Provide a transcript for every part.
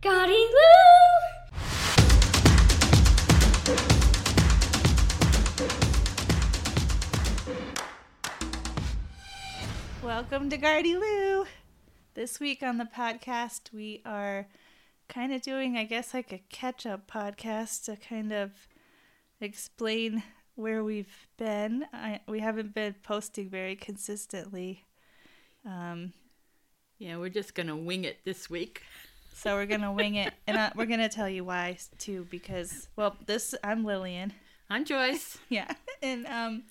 Gotti Lou! Welcome to Guardy Lou. This week on the podcast, we are kind of doing, I guess, like a catch up podcast to kind of explain where we've been. I, we haven't been posting very consistently. Um, Yeah, we're just gonna wing it this week. So we're going to wing it. And uh, we're going to tell you why, too, because, well, this, I'm Lillian. I'm Joyce. yeah and um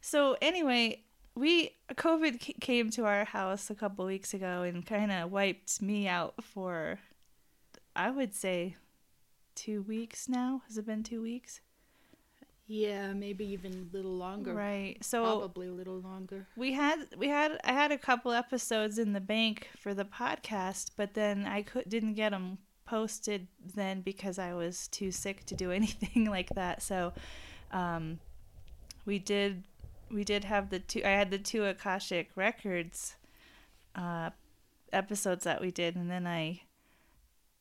so anyway we covid c- came to our house a couple weeks ago and kind of wiped me out for i would say two weeks now has it been two weeks Yeah, maybe even a little longer. right so Probably a little longer. we had we had i had a couple episodes in the bank for the podcast but then i could didn't get them posted then because i was too sick to do anything like that so um we did we did have the two i had the two akashic records uh episodes that we did and then i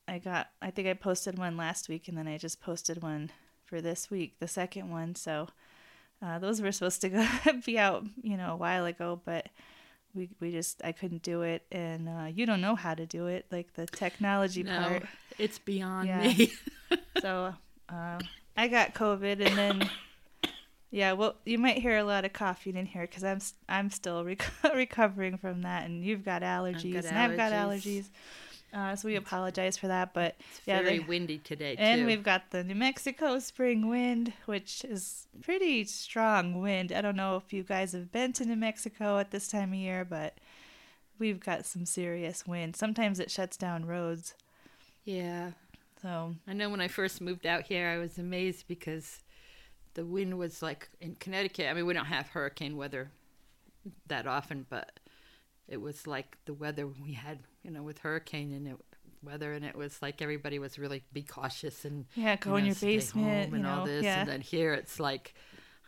i got i think i posted one last week and then i just posted one for this week the second one so uh, those were supposed to go be out, you know, a while ago, but we we just I couldn't do it, and uh, you don't know how to do it, like the technology No, part. it's beyond Yeah. me. So uh, I got COVID, and then yeah, well, you might hear a lot of coughing in here because I'm I'm still reco- recovering from that, and you've got allergies, got and I've got allergies. Uh, so we apologize for that, but It's yeah, very they- windy today too. and we've got the New Mexico spring wind, which is pretty strong wind. I don't know if you guys have been to New Mexico at this time of year, but we've got some serious wind. Sometimes it shuts down roads. yeah. So, I know when I first moved out here, I was amazed because the wind was like in Connecticut. I mean, we don't have hurricane weather that often, but it was like the weather we had, you know, with hurricane and it, weather, and it was like everybody was really be cautious and yeah, go you in your basement, home you and know. all this, yeah. and then here it's like,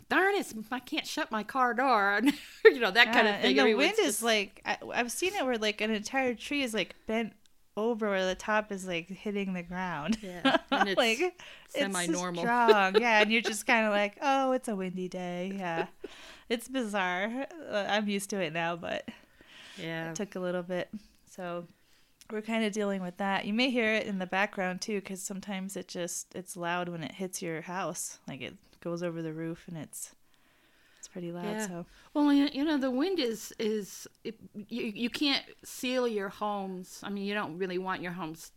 darn it, I can't shut my car door, and you know that kind of thing. And the Everyone's wind is just- like I, I've seen it where like an entire tree is like bent over where the top is like hitting the ground. Yeah, and it's like semi-normal. It's strong, yeah, and you're just kind of like, oh, it's a windy day. Yeah, it's bizarre. Uh, I'm used to it now, but yeah, it took a little bit. So we're kind of dealing with that. You may hear it in the background too, because sometimes it just it's loud when it hits your house. Like it goes over the roof and it's it's pretty loud. Yeah. So Well, you know, the wind is is it, you you can't seal your homes. I mean, you don't really want your homes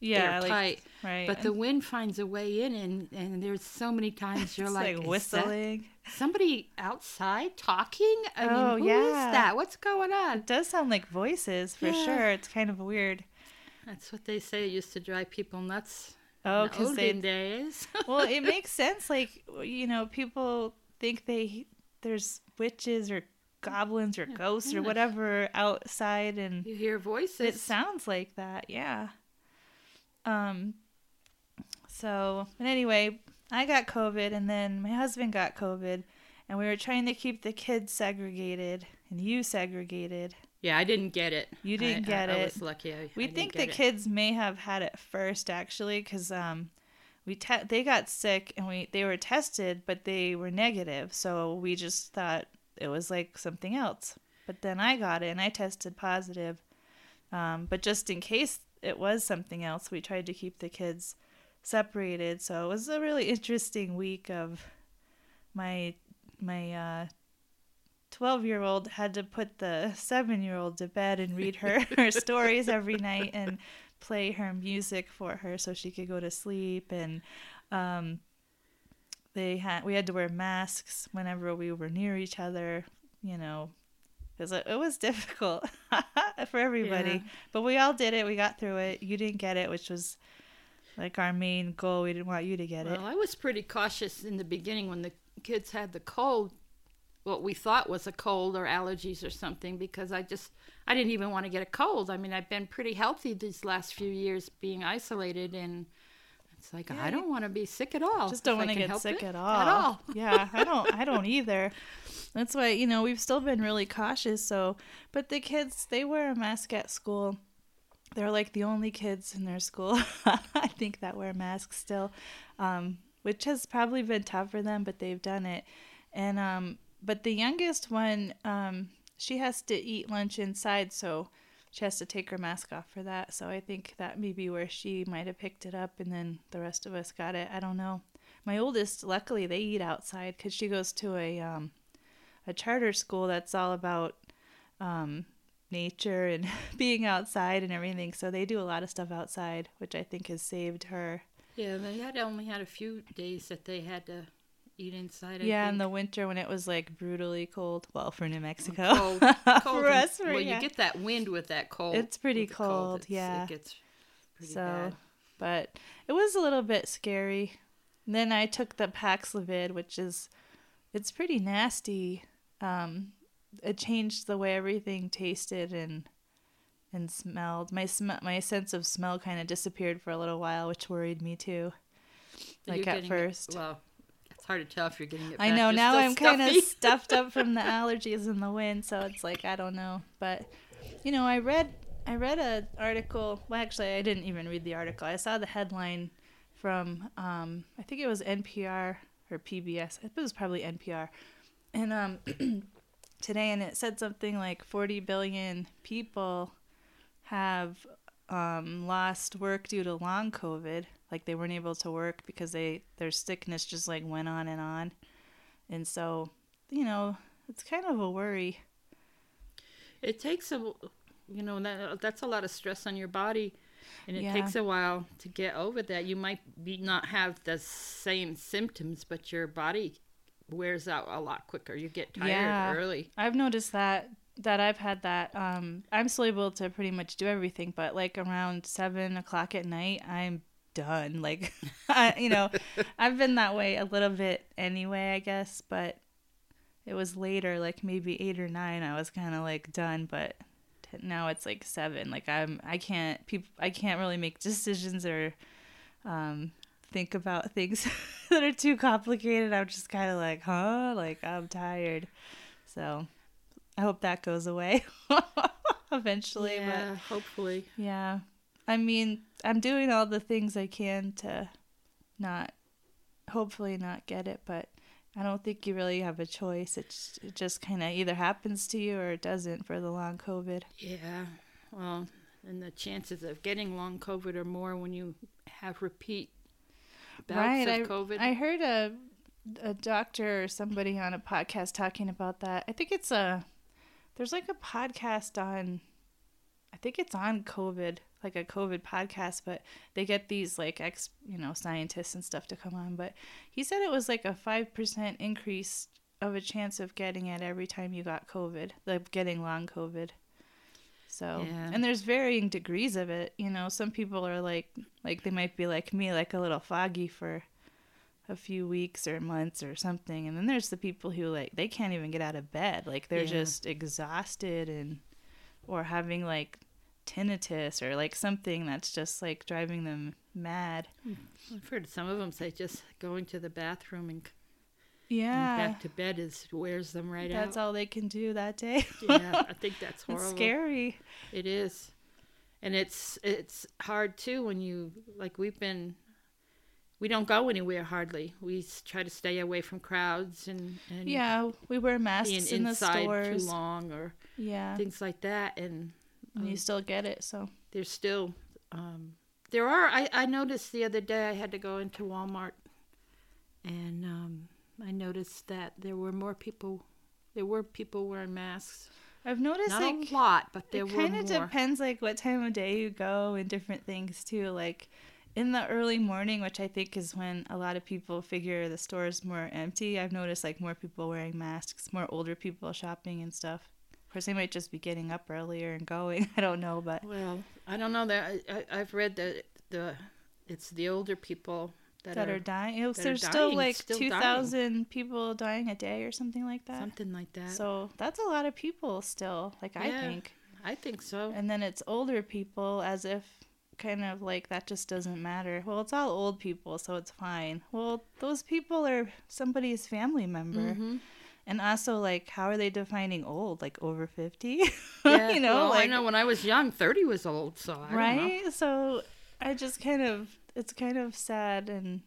yeah, airtight, like right. but the wind finds a way in, and and there's so many times you're like, like, whistling. somebody outside talking. I Oh, mean, who is yeah. that? What's going on? It does sound like voices for Yeah. sure. It's kind of weird. That's what they say. It used to drive people nuts. Oh, the because they olden days. well, it makes sense. Like you know, people think they there's witches or goblins or ghosts or whatever outside, and you hear voices. it sounds like that. Yeah. Um. So, but anyway, I got COVID, and then my husband got COVID, and we were trying to keep the kids segregated and you segregated. yeah, I didn't get it. You didn't I- get I, I it. was lucky. I, We I think the it. kids may have had it first, actually, because um, we te- they got sick and we they were tested, but they were negative. So we just thought it was like something else. But then I got it and I tested positive. Um, but just in case it was something else, we tried to keep the kids separated. So it was a really interesting week of my my uh, 12 year old had to put the 7 year old to bed and read her her stories every night and play her music for her so she could go to sleep and um they had we had to wear masks whenever we were near each other you know because it, it was difficult for everybody. Yeah. but we all did it. We got through it. You didn't get it which was like our main goal. We didn't want you to get it. Well, I was pretty cautious in the beginning when the kids had the cold, what we thought was a cold or allergies or something, because I just I didn't even want to get a cold. I mean, I've been pretty healthy these last few years being isolated, and it's like Yeah, I don't want to be sick at all. just don't want to get sick at all. At all. yeah, I don't. I don't either. That's why you know we've still been really cautious. So, but the kids they wear a mask at school, they're like the only kids in their school, I think, that wear masks still, um, which has probably been tough for them, but they've done it. And um, but the youngest one, um, she has to eat lunch inside, so she has to take her mask off for that. So I think that may be where she might have picked it up, and then the rest of us got it. I don't know. My oldest, luckily, they eat outside because she goes to a um, a charter school that's all about um, nature and being outside and everything. So they do a lot of stuff outside, which I think has saved her. Yeah, they had only had a few days that they had to eat inside. I yeah, think. in the winter when it was like brutally cold. Well, for New Mexico, cold, cold for and- us, for- well, yeah. you get that wind with that cold. It's pretty the cold, it's- yeah. it gets pretty so, bad. but it was a little bit scary. And then I took the Paxlovid, which is it's pretty nasty. Um, it changed the way everything tasted and and smelled. My sm- my sense of smell kind of disappeared for a little while, which worried me too. Like at getting it- first. well, it's hard to tell if you're getting it. I know You're now I'm kind of stuffed up from the allergies and the wind, so it's like I don't know. But you know, I read I read an article. Well, actually, I didn't even read the article. I saw the headline from um, I think it was NPR or PBS. It was probably NPR, and um, today, and it said something like 40 billion people have um, lost work due to long COVID. Like they weren't able to work because they their sickness just like went on and on, and so you know it's kind of a worry. It takes a, you know, that that's a lot of stress on your body, and it Yeah. takes a while to get over that. You might be not have the same symptoms, but your body wears out a lot quicker. You get tired Yeah. early. I've noticed that that I've had that. Um, I'm still able to pretty much do everything, but like around seven o'clock at night, I'm done. Like, I, you know, I've been that way a little bit anyway, I guess, but it was later, like maybe eight or nine. I was kind of like done, but t- now it's like seven. Like I'm, I can't, people, I can't really make decisions or um, think about things that are too complicated. I'm just kind of like, huh? Like I'm tired. So I hope that goes away eventually. yeah, hopefully. Yeah, I mean, I'm doing all the things I can to not, hopefully, not get it. But I don't think you really have a choice. It's it just kind of either happens to you or it doesn't for the long COVID. Yeah. Well, and the chances of getting long COVID are more when you have repeat bouts right. of I, COVID. I heard a a doctor or somebody on a podcast talking about that. I think it's a there's like a podcast on I think it's on COVID, like a COVID podcast, but they get these like ex, you know, scientists and stuff to come on, but he said it was like a 5% increase of a chance of getting it every time you got COVID, like getting long COVID. So, Yeah. and there's varying degrees of it, you know, some people are like like they might be like me, like a little foggy for a few weeks or months or something and then there's the people who like they can't even get out of bed like they're Yeah. just exhausted and or having like tinnitus or like something that's just like driving them mad hmm. I've heard some of them say just going to the bathroom and, and yeah back to bed is wears them right that's out. That's all they can do that day yeah, I think that's it's horrible. scary It is, and it's it's hard too when you like we've been. We don't go anywhere hardly. We try to stay away from crowds and and yeah we wear masks in the inside stores too long or yeah things like that. And and you um, still get it so there's still um, there are. I I noticed the other day I had to go into Walmart, and um, I noticed that there were more people. There were people wearing masks. i've noticed Not like a lot, but there it were kind of depends like what time of day you go and different things too like in the early morning which i think is when a lot of people figure the store is more empty i've noticed like more people wearing masks more older people shopping and stuff course they might just be getting up earlier and going i don't know but Well, I don't know that I, I I've read that the it's the older people that, that are, are dying It was- there's still like still dying. 2000 people dying a day or something like that something like that. so that's a lot of people still like i think I think so. And then it's older people as if kind of like that just doesn't matter. Well, it's all old people, so it's fine. Well, those people are somebody's family member. Mhm. And also, like, how are they defining old? Like over fifty? Yeah, you know, well, like I know when I was young, thirty was old. So I don't know. right. So I just kind of, it's kind of sad, and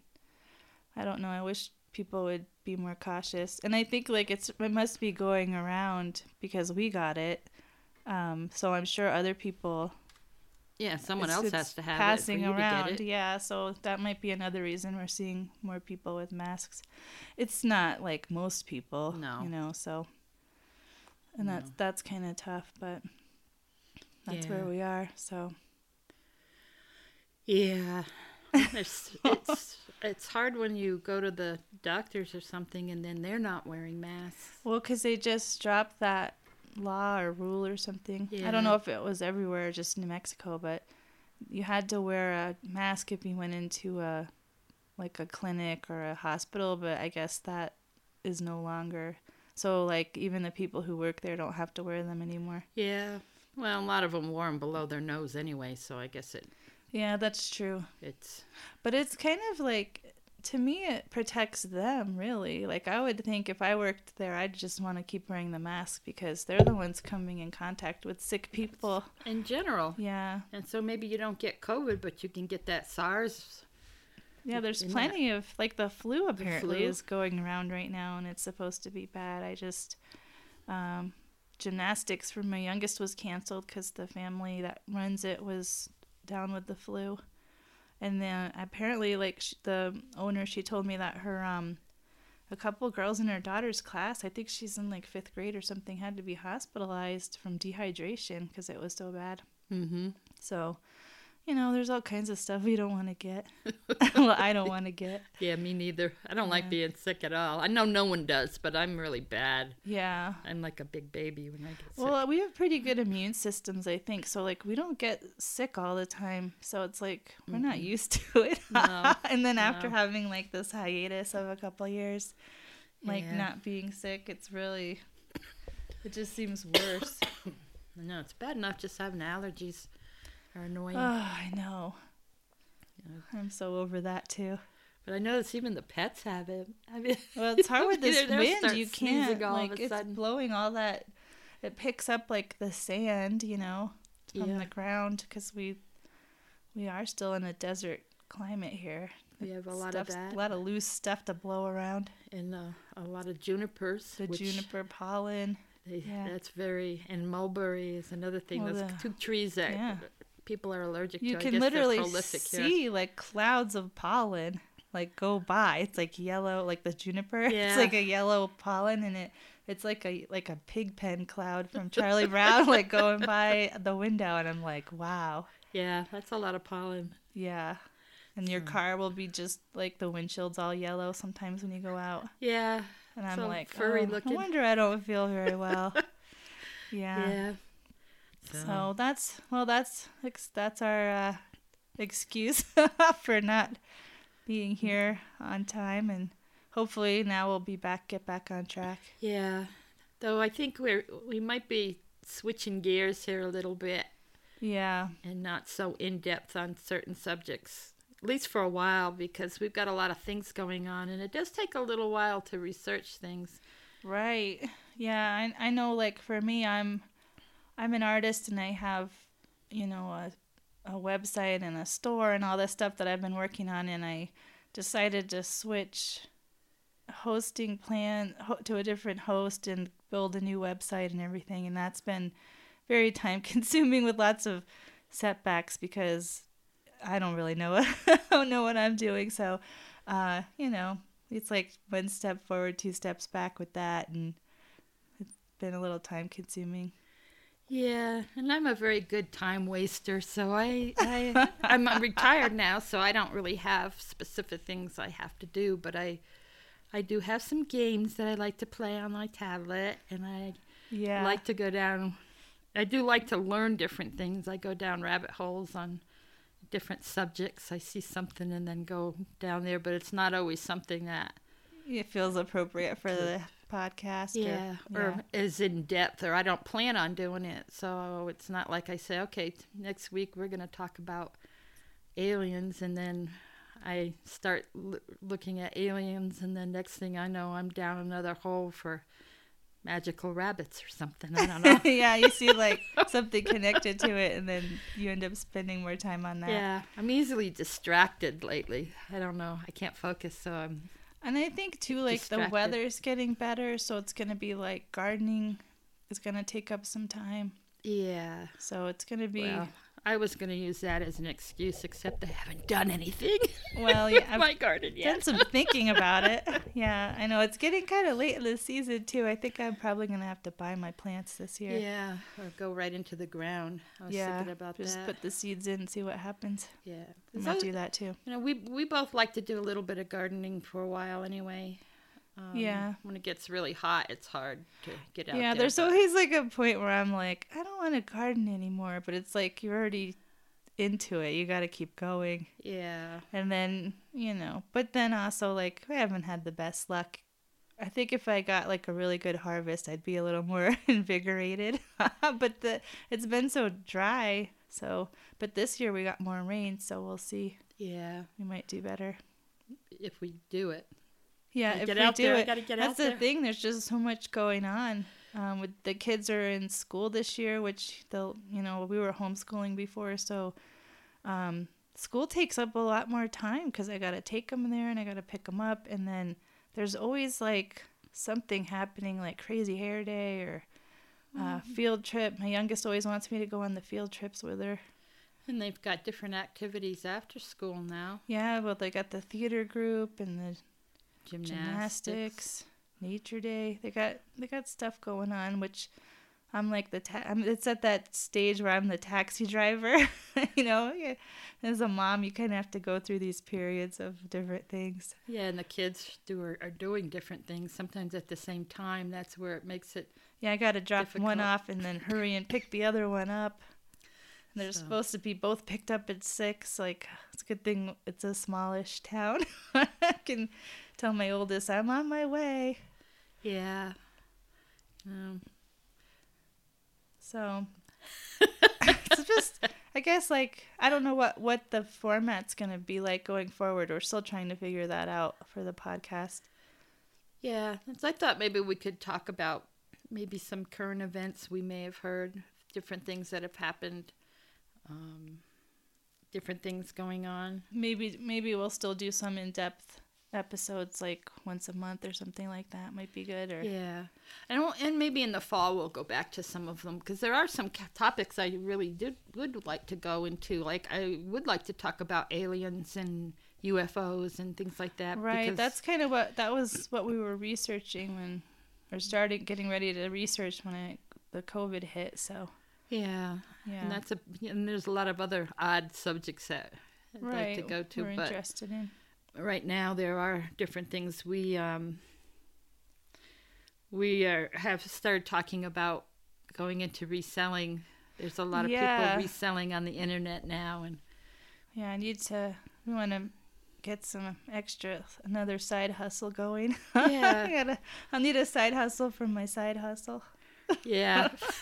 I don't know. I wish people would be more cautious, and I think like it's it must be going around because we got it. Um, so I'm sure other people Yeah, someone it's- else it's has to have passing it for you around. to get it. Yeah, so that might be another reason we're seeing more people with masks. It's not like most people, No. you know. So, and that's No. that's kind of tough, but that's where we are. So, Yeah, it's it's it's hard when you go to the doctors or something and then they're not wearing masks. well, because they just dropped that law or rule or something. I don't know if it was everywhere, just New Mexico, but you had to wear a mask if you went into a like a clinic or a hospital. But I guess that is no longer. So like even the people who work there don't have to wear them anymore. Yeah, well, a lot of them wore them below their nose anyway, so I guess it Yeah, that's true. it's But it's kind of like to me it protects them really. Like I would think if I worked there I'd just want to keep wearing the mask because they're the ones coming in contact with sick people. in general. Yeah. And so maybe you don't get COVID, but you can get that SARS. Yeah, there's plenty of like the flu apparently flu? is going around right now and it's supposed to be bad. I just um gymnastics for my youngest was canceled cuz the family that runs it was down with the flu. And then apparently like sh- the owner she told me that her um a couple girls in her daughter's class, I think she's in like 5th grade or something, had to be hospitalized from dehydration cuz it was so bad. Mm-hmm. So, you know, there's all kinds of stuff we don't want to get. well, I don't want to get. Yeah, me neither. I don't like being sick at all. I know no one does, but I'm really bad. Yeah. I'm like a big baby when I get sick. Well, we have pretty good immune systems, I think. So, like, we don't get sick all the time. So, it's like we're not used to it. No, and then after no. having like this hiatus of a couple years, like Yeah. not being sick, it's really, it just seems worse. I know it's bad enough just having allergies are annoying. oh, I know. Yeah. I'm so over that too. but I notice even the pets have it. I mean, Well, it's hard with this wind. You can't all of like a it's sudden. blowing all that. It picks up like the sand, you know, from Yeah. the ground because we we are still in a desert climate here. We have a lot of that. A lot of loose stuff to blow around. and uh, a lot of junipers. The juniper pollen. they- yeah. That's very and mulberry is another thing. Well, Those the- two trees that yeah. People are allergic You to. I can literally prolific here. see like clouds of pollen like go by. It's like yellow, like the juniper. Yeah. It's like a yellow pollen, and it it's like a like a pig pen cloud from Charlie Brown, like going by the window, and I'm like, wow, Yeah, that's a lot of pollen. yeah. And your car will be just like the windshield's all yellow sometimes when you go out, Yeah, and I'm So like, furry oh, looking. I wonder I don't feel very well. yeah. yeah. So that's well, that's that's our uh, excuse for not being here on time, and hopefully now we'll be back, get back on track. yeah. Though I think we're we might be switching gears here a little bit Yeah, and not so in depth on certain subjects. At least for a while, because we've got a lot of things going on, and it does take a little while to research things. right. Yeah, I I know. Like for me, I'm I'm an artist, and I have you know a a website and a store and all this stuff that I've been working on, and I decided to switch hosting plan to a different host and build a new website and everything. And that's been very time consuming with lots of setbacks because I don't really know I don't know what I'm doing. So uh you know it's like one step forward two steps back with that. And it's been a little time consuming Yeah, and I'm a very good time waster, so I, I I'm retired now, so I don't really have specific things I have to do, but I I do have some games that I like to play on my tablet, and I yeah like to go down. I do like to learn different things. I go down rabbit holes on different subjects. I see something and then go down there, but it's not always something that it feels appropriate for the podcast or- yeah, or is in depth, or I don't plan on doing it. So it's not like I say, okay, t- next week we're going to talk about aliens, and then I start l- looking at aliens, and then next thing I know, I'm down another hole for magical rabbits or something. I don't know. yeah, you see like something connected to it, and then you end up spending more time on that. yeah, I'm easily distracted lately. I don't know. I can't focus, so I'm. And I think too, like the Distracted. weather's getting better, so it's gonna be like gardening is gonna take up some time. Yeah. So it's gonna be Well, I was going to use that as an excuse, except I haven't done anything. Well, yeah, I've my garden done yet. some thinking about it. Yeah, I know it's getting kind of late in the season too. I think I'm probably gonna have to buy my plants this year. Yeah, or go right into the ground. I was Yeah, thinking about just that. put the seeds in and see what happens. yeah, I So, might do that too. You know, we we both like to do a little bit of gardening for a while anyway. Um, Yeah. When it gets really hot, it's hard to get out Yeah, there. there's but- always like a point where I'm like, I don't want to garden anymore, but it's like you're already into it. You got to keep going. Yeah. And then, you know, but then also like I haven't had the best luck. I think if I got like a really good harvest, I'd be a little more invigorated. but the it's been so dry. So, but this year we got more rain, so we'll see. Yeah. We might do better. If we do it. Yeah, Gotta if get we out do there, it, gotta get that's out the there. thing. There's just so much going on. Um, with the kids are in school this year, which they'll, you know, we were homeschooling before, so um, school takes up a lot more time because I gotta take them there and I gotta pick them up, and then there's always like something happening, like crazy hair day or uh, Mm-hmm. field trip. My youngest always wants me to go on the field trips with her. And they've got different activities after school now. Yeah, well, they got the theater group and the Gymnastics. gymnastics, nature day. They got they got stuff going on, which I'm like the ta- I'm, it's at that stage where I'm the taxi driver. you know, Yeah. as a mom, you kind of have to go through these periods of different things. Yeah, and the kids do are, are doing different things sometimes at the same time. That's where it makes it. Yeah, I got to drop one off and then hurry and pick the other one up. And they're So- supposed to be both picked up at six. Like it's a good thing it's a smallish town. I can tell my oldest I'm on my way. Yeah. Um, So it's just I guess like I don't know what what the format's going to be like going forward. We're still trying to figure that out for the podcast. yeah. I thought maybe we could talk about maybe some current events we may have heard, different things that have happened, um, different things going on. Maybe maybe we'll still do some in-depth episodes like once a month or something like that might be good or Yeah, and we'll- and maybe in the fall we'll go back to some of them because there are some topics I really did would like to go into. Like I would like to talk about aliens and UFOs and things like that. Right, because- that's kind of what that was what we were researching when or started getting ready to research when I the COVID hit. So yeah, yeah, and that's a and there's a lot of other odd subjects that I'd right. like to go to, we're but interested in. Right now there are different things we um we are have started talking about going into reselling. There's a lot of Yeah. people reselling on the internet now, and Yeah, I need to. We want to get some extra another side hustle going. I Yeah. gotta. I'll need a side hustle from my side hustle. Yeah.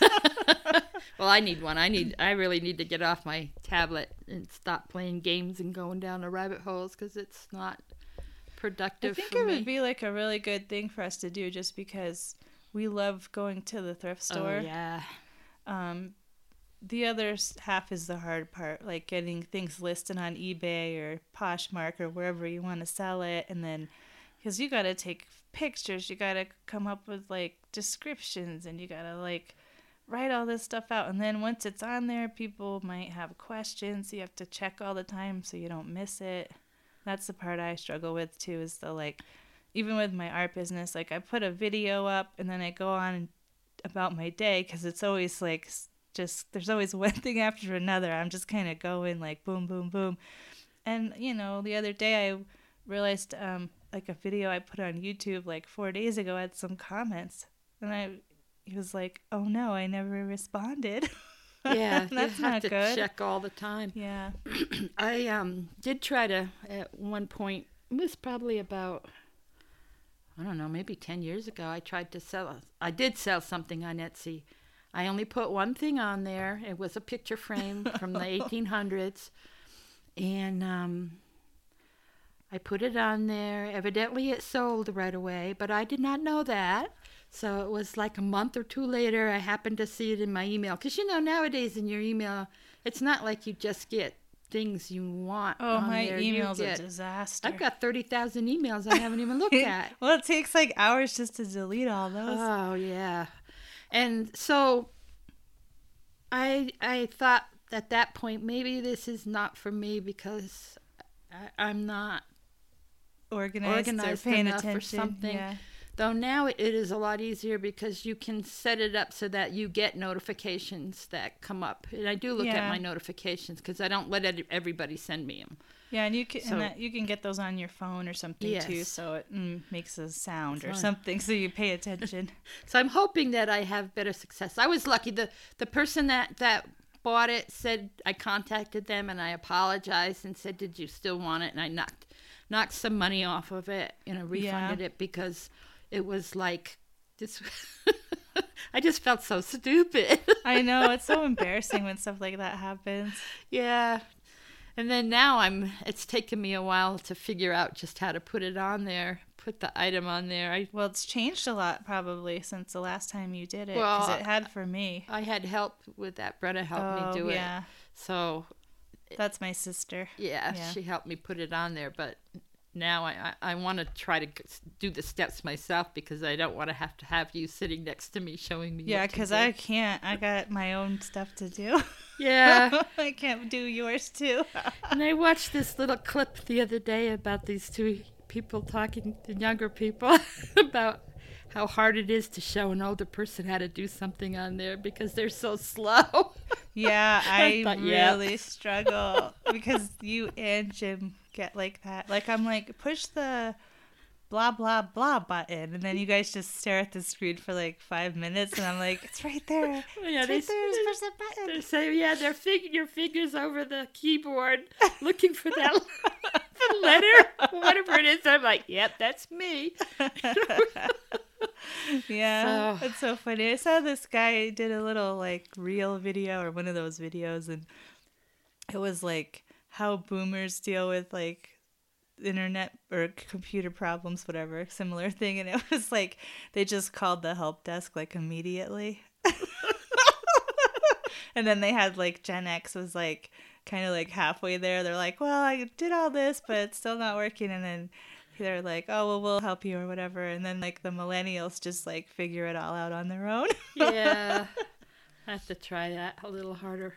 well, I need one. I need. I really need to get off my tablet and stop playing games and going down the rabbit holes because it's not productive I think it me. would be like a really good thing for us to do, just because we love going to the thrift store. Oh yeah. Um, the other half is the hard part, like getting things listed on eBay or Poshmark or wherever you want to sell it, and then because you got to take pictures, you got to come up with like descriptions, and you got to like write all this stuff out, and then once it's on there, people might have questions. You have to check all the time so you don't miss it. That's the part I struggle with too. Is the like, even with my art business, like I put a video up and then I go on about my day because it's always like just there's always one thing after another. I'm just kind of going like boom, boom, boom. And you know, the other day I realized um like a video I put on YouTube like four days ago had some comments, and I he was like, "Oh no, I never responded." Yeah, That's you have not to good. check all the time. yeah, I um did try to at one point. It was probably about I don't know, maybe ten years ago. I tried to sell. I did sell something on Etsy. I only put one thing on there. It was a picture frame from the 1800s, and um, I put it on there. Evidently, it sold right away, but I did not know that. So it was like a month or two later, I happened to see it in my email. Because you know, nowadays in your email, it's not like you just get things you want. Oh, on my there. Email's get- a disaster. I've got 30,000 emails I haven't even looked at. well, it takes like hours just to delete all those. Oh yeah, and so I I thought at that point maybe this is not for me because I, I'm not. organized, organized or paying enough or attention. something. Yeah. Though now it is a lot easier because you can set it up so that you get notifications that come up. And I do look Yeah. at my notifications because I don't let everybody send me them. Yeah, and you can So- and that, you can get those on your phone or something too, so it mm, makes a sound or something, so you pay attention. So I'm hoping that I have better success. I was lucky. the The person that that bought it said I contacted them and I apologized and said, "Did you still want it?" And I knocked knocked some money off of it, you know, refunded it because it was like this. I just felt so stupid. I know it's so embarrassing when stuff like that happens. yeah. And then now I'm it's taken me a while to figure out just how to put it on there, put the item on there. I Well, it's changed a lot probably since the last time you did it, because Well, it had for me. I had help with that. Brenna helped oh, me do it. yeah, it. So that's my sister. Yeah, Yeah. she helped me put it on there, but now I, I, I want to try to do the steps myself because I don't want to have to have you sitting next to me showing me. Yeah, because. I can't. I got my own stuff to do. yeah. I can't do yours too. and I watched this little clip the other day about these two people talking to younger people about how hard it is to show an older person how to do something on there because they're so slow. Yeah, I thought, yeah. really struggle because you and Jim get like that. Like I'm like push the blah blah blah button, and then you guys just stare at the screen for like five minutes, and I'm like, it's right there. yeah, It's they, right there. Push the button. they say, yeah, they're fig- your fingers over the keyboard looking for that the letter, whatever it is. I'm like, yep, that's me. Yeah, So- it's so funny. I saw this guy did a little like real video or one of those videos, and it was like how boomers deal with like internet or computer problems, whatever, similar thing. And it was like they just called the help desk like immediately. and then they had like Gen X was like kind of like halfway there. They're like, well, I did all this, but it's still not working. And then they're like, oh, well, we'll help you or whatever. And then like the millennials just like figure it all out on their own. yeah, I have to try that a little harder.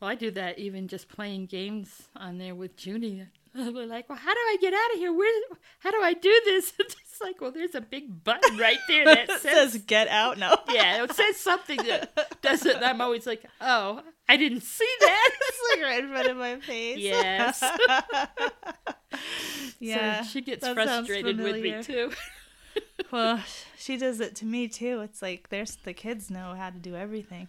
Well, I do that even just playing games on there with Junie. We're like, well, how do I get out of here? Where? How do I do this? It's like, well, there's a big button right there that says, says get out now. yeah, it says something that doesn't. I'm always like, oh, I didn't see that. it's like right in front of my face. Yes. yeah. so she gets frustrated with me too. Well, she does it to me too. It's like there's the kids know how to do everything.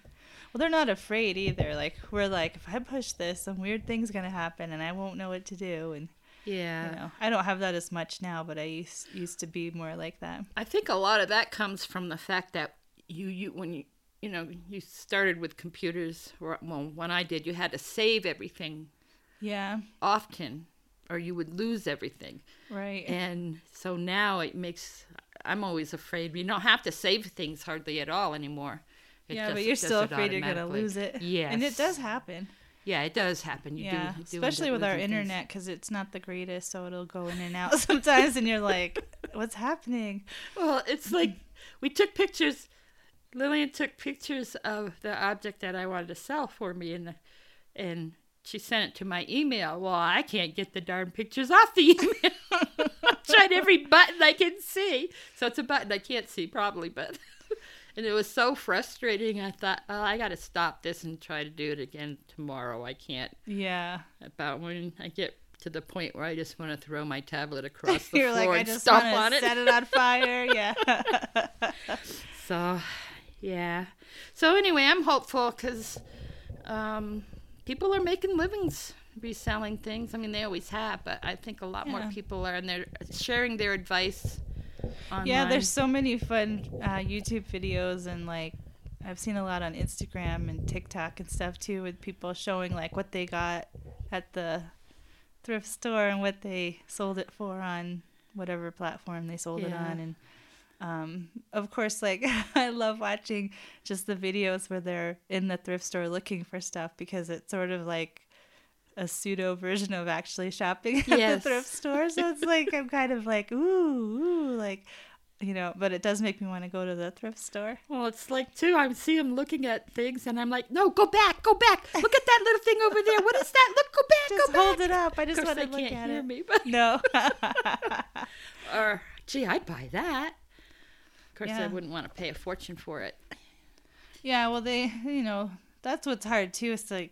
Well, they're not afraid either. Like we're like, if I push this, some weird thing's gonna happen, and I won't know what to do. And Yeah. you know, I don't have that as much now, but I used used to be more like that. I think a lot of that comes from the fact that you you when you you know you started with computers or well when I did you had to save everything Yeah. often or you would lose everything Right. and so now it makes I'm always afraid you don't have to save things hardly at all anymore. It yeah, but you're still afraid you're gonna lose it. Yeah, And it does happen. Yeah, it does happen. You yeah. do, do Especially with our internet because it's not the greatest, so it'll go in and out sometimes, and you're like, "What's happening?" Well, it's like we took pictures. Lillian took pictures of the object that I wanted to sell for me, and and she sent it to my email. Well, I can't get the darn pictures off the email. I tried every button I can see, so it's a button I can't see probably, but. And it was so frustrating. I thought, oh, I got to stop this and try to do it again tomorrow. I can't. Yeah. About when I get to the point where I just want to throw my tablet across the floor like, I and stomp want on it. set it on fire. Yeah. So, yeah. So anyway, I'm hopeful because um, people are making livings reselling things. I mean, they always have, but I think a lot more people are, and they're sharing their advice. Online. yeah, there's so many fun uh, YouTube videos and like I've seen a lot on Instagram and TikTok and stuff too with people showing like what they got at the thrift store and what they sold it for on whatever platform they sold it on and um, of course like i love watching just the videos where they're in the thrift store looking for stuff because it's sort of like a pseudo version of actually shopping at Yes. the thrift store so it's like i'm kind of like ooh, ooh like you know but it does make me want to go to the thrift store Well, it's like too. I see him looking at things, and I'm like, "No, go back, go back! Look at that little thing over there. What is that? Look, go back, just go back!" hold it up i just want to look can't at hear it me, but no or gee, I'd buy that. Of course, I wouldn't want to pay a fortune for it. Yeah, well, they, you know, that's what's hard too. It's like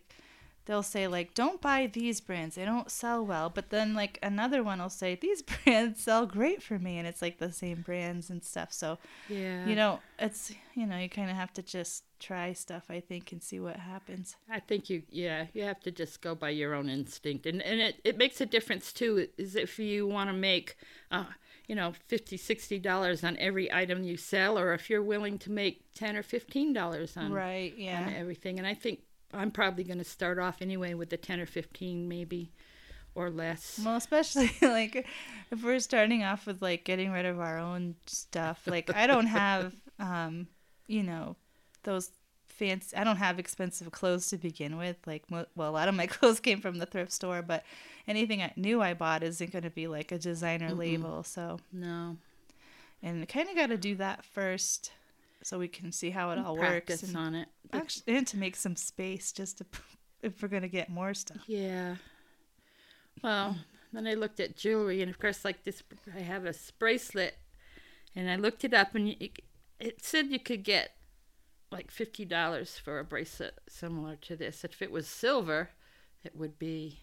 they'll say like, don't buy these brands; they don't sell well. But then like another one will say these brands sell great for me, and it's like the same brands and stuff. So Yeah, you know, it's you know, you kind of have to just try stuff, I think, and see what happens. I think you, yeah, you have to just go by your own instinct, and and it, it makes a difference too. Is if you want to make, uh, you know, fifty, sixty dollars on every item you sell, or if you're willing to make ten or fifteen dollars on Right? on Yeah. everything. And I think I'm probably going to start off anyway with the ten or fifteen, maybe, or less. Well, especially like if we're starting off with like getting rid of our own stuff. Like I don't have, um, you know, those fancy. I don't have expensive clothes to begin with. Like, well, a lot of my clothes came from the thrift store, but anything I new I bought isn't going to be like a designer label. So, No, and kind of got to do that first, so we can see how it all practice works, and on it. actually, and to make some space just to if we're gonna get more stuff. Yeah. Well, then I looked at jewelry, and of course, like this, I have a bracelet, and I looked it up, and it, it said you could get like fifty dollars for a bracelet similar to this. If it was silver, it would be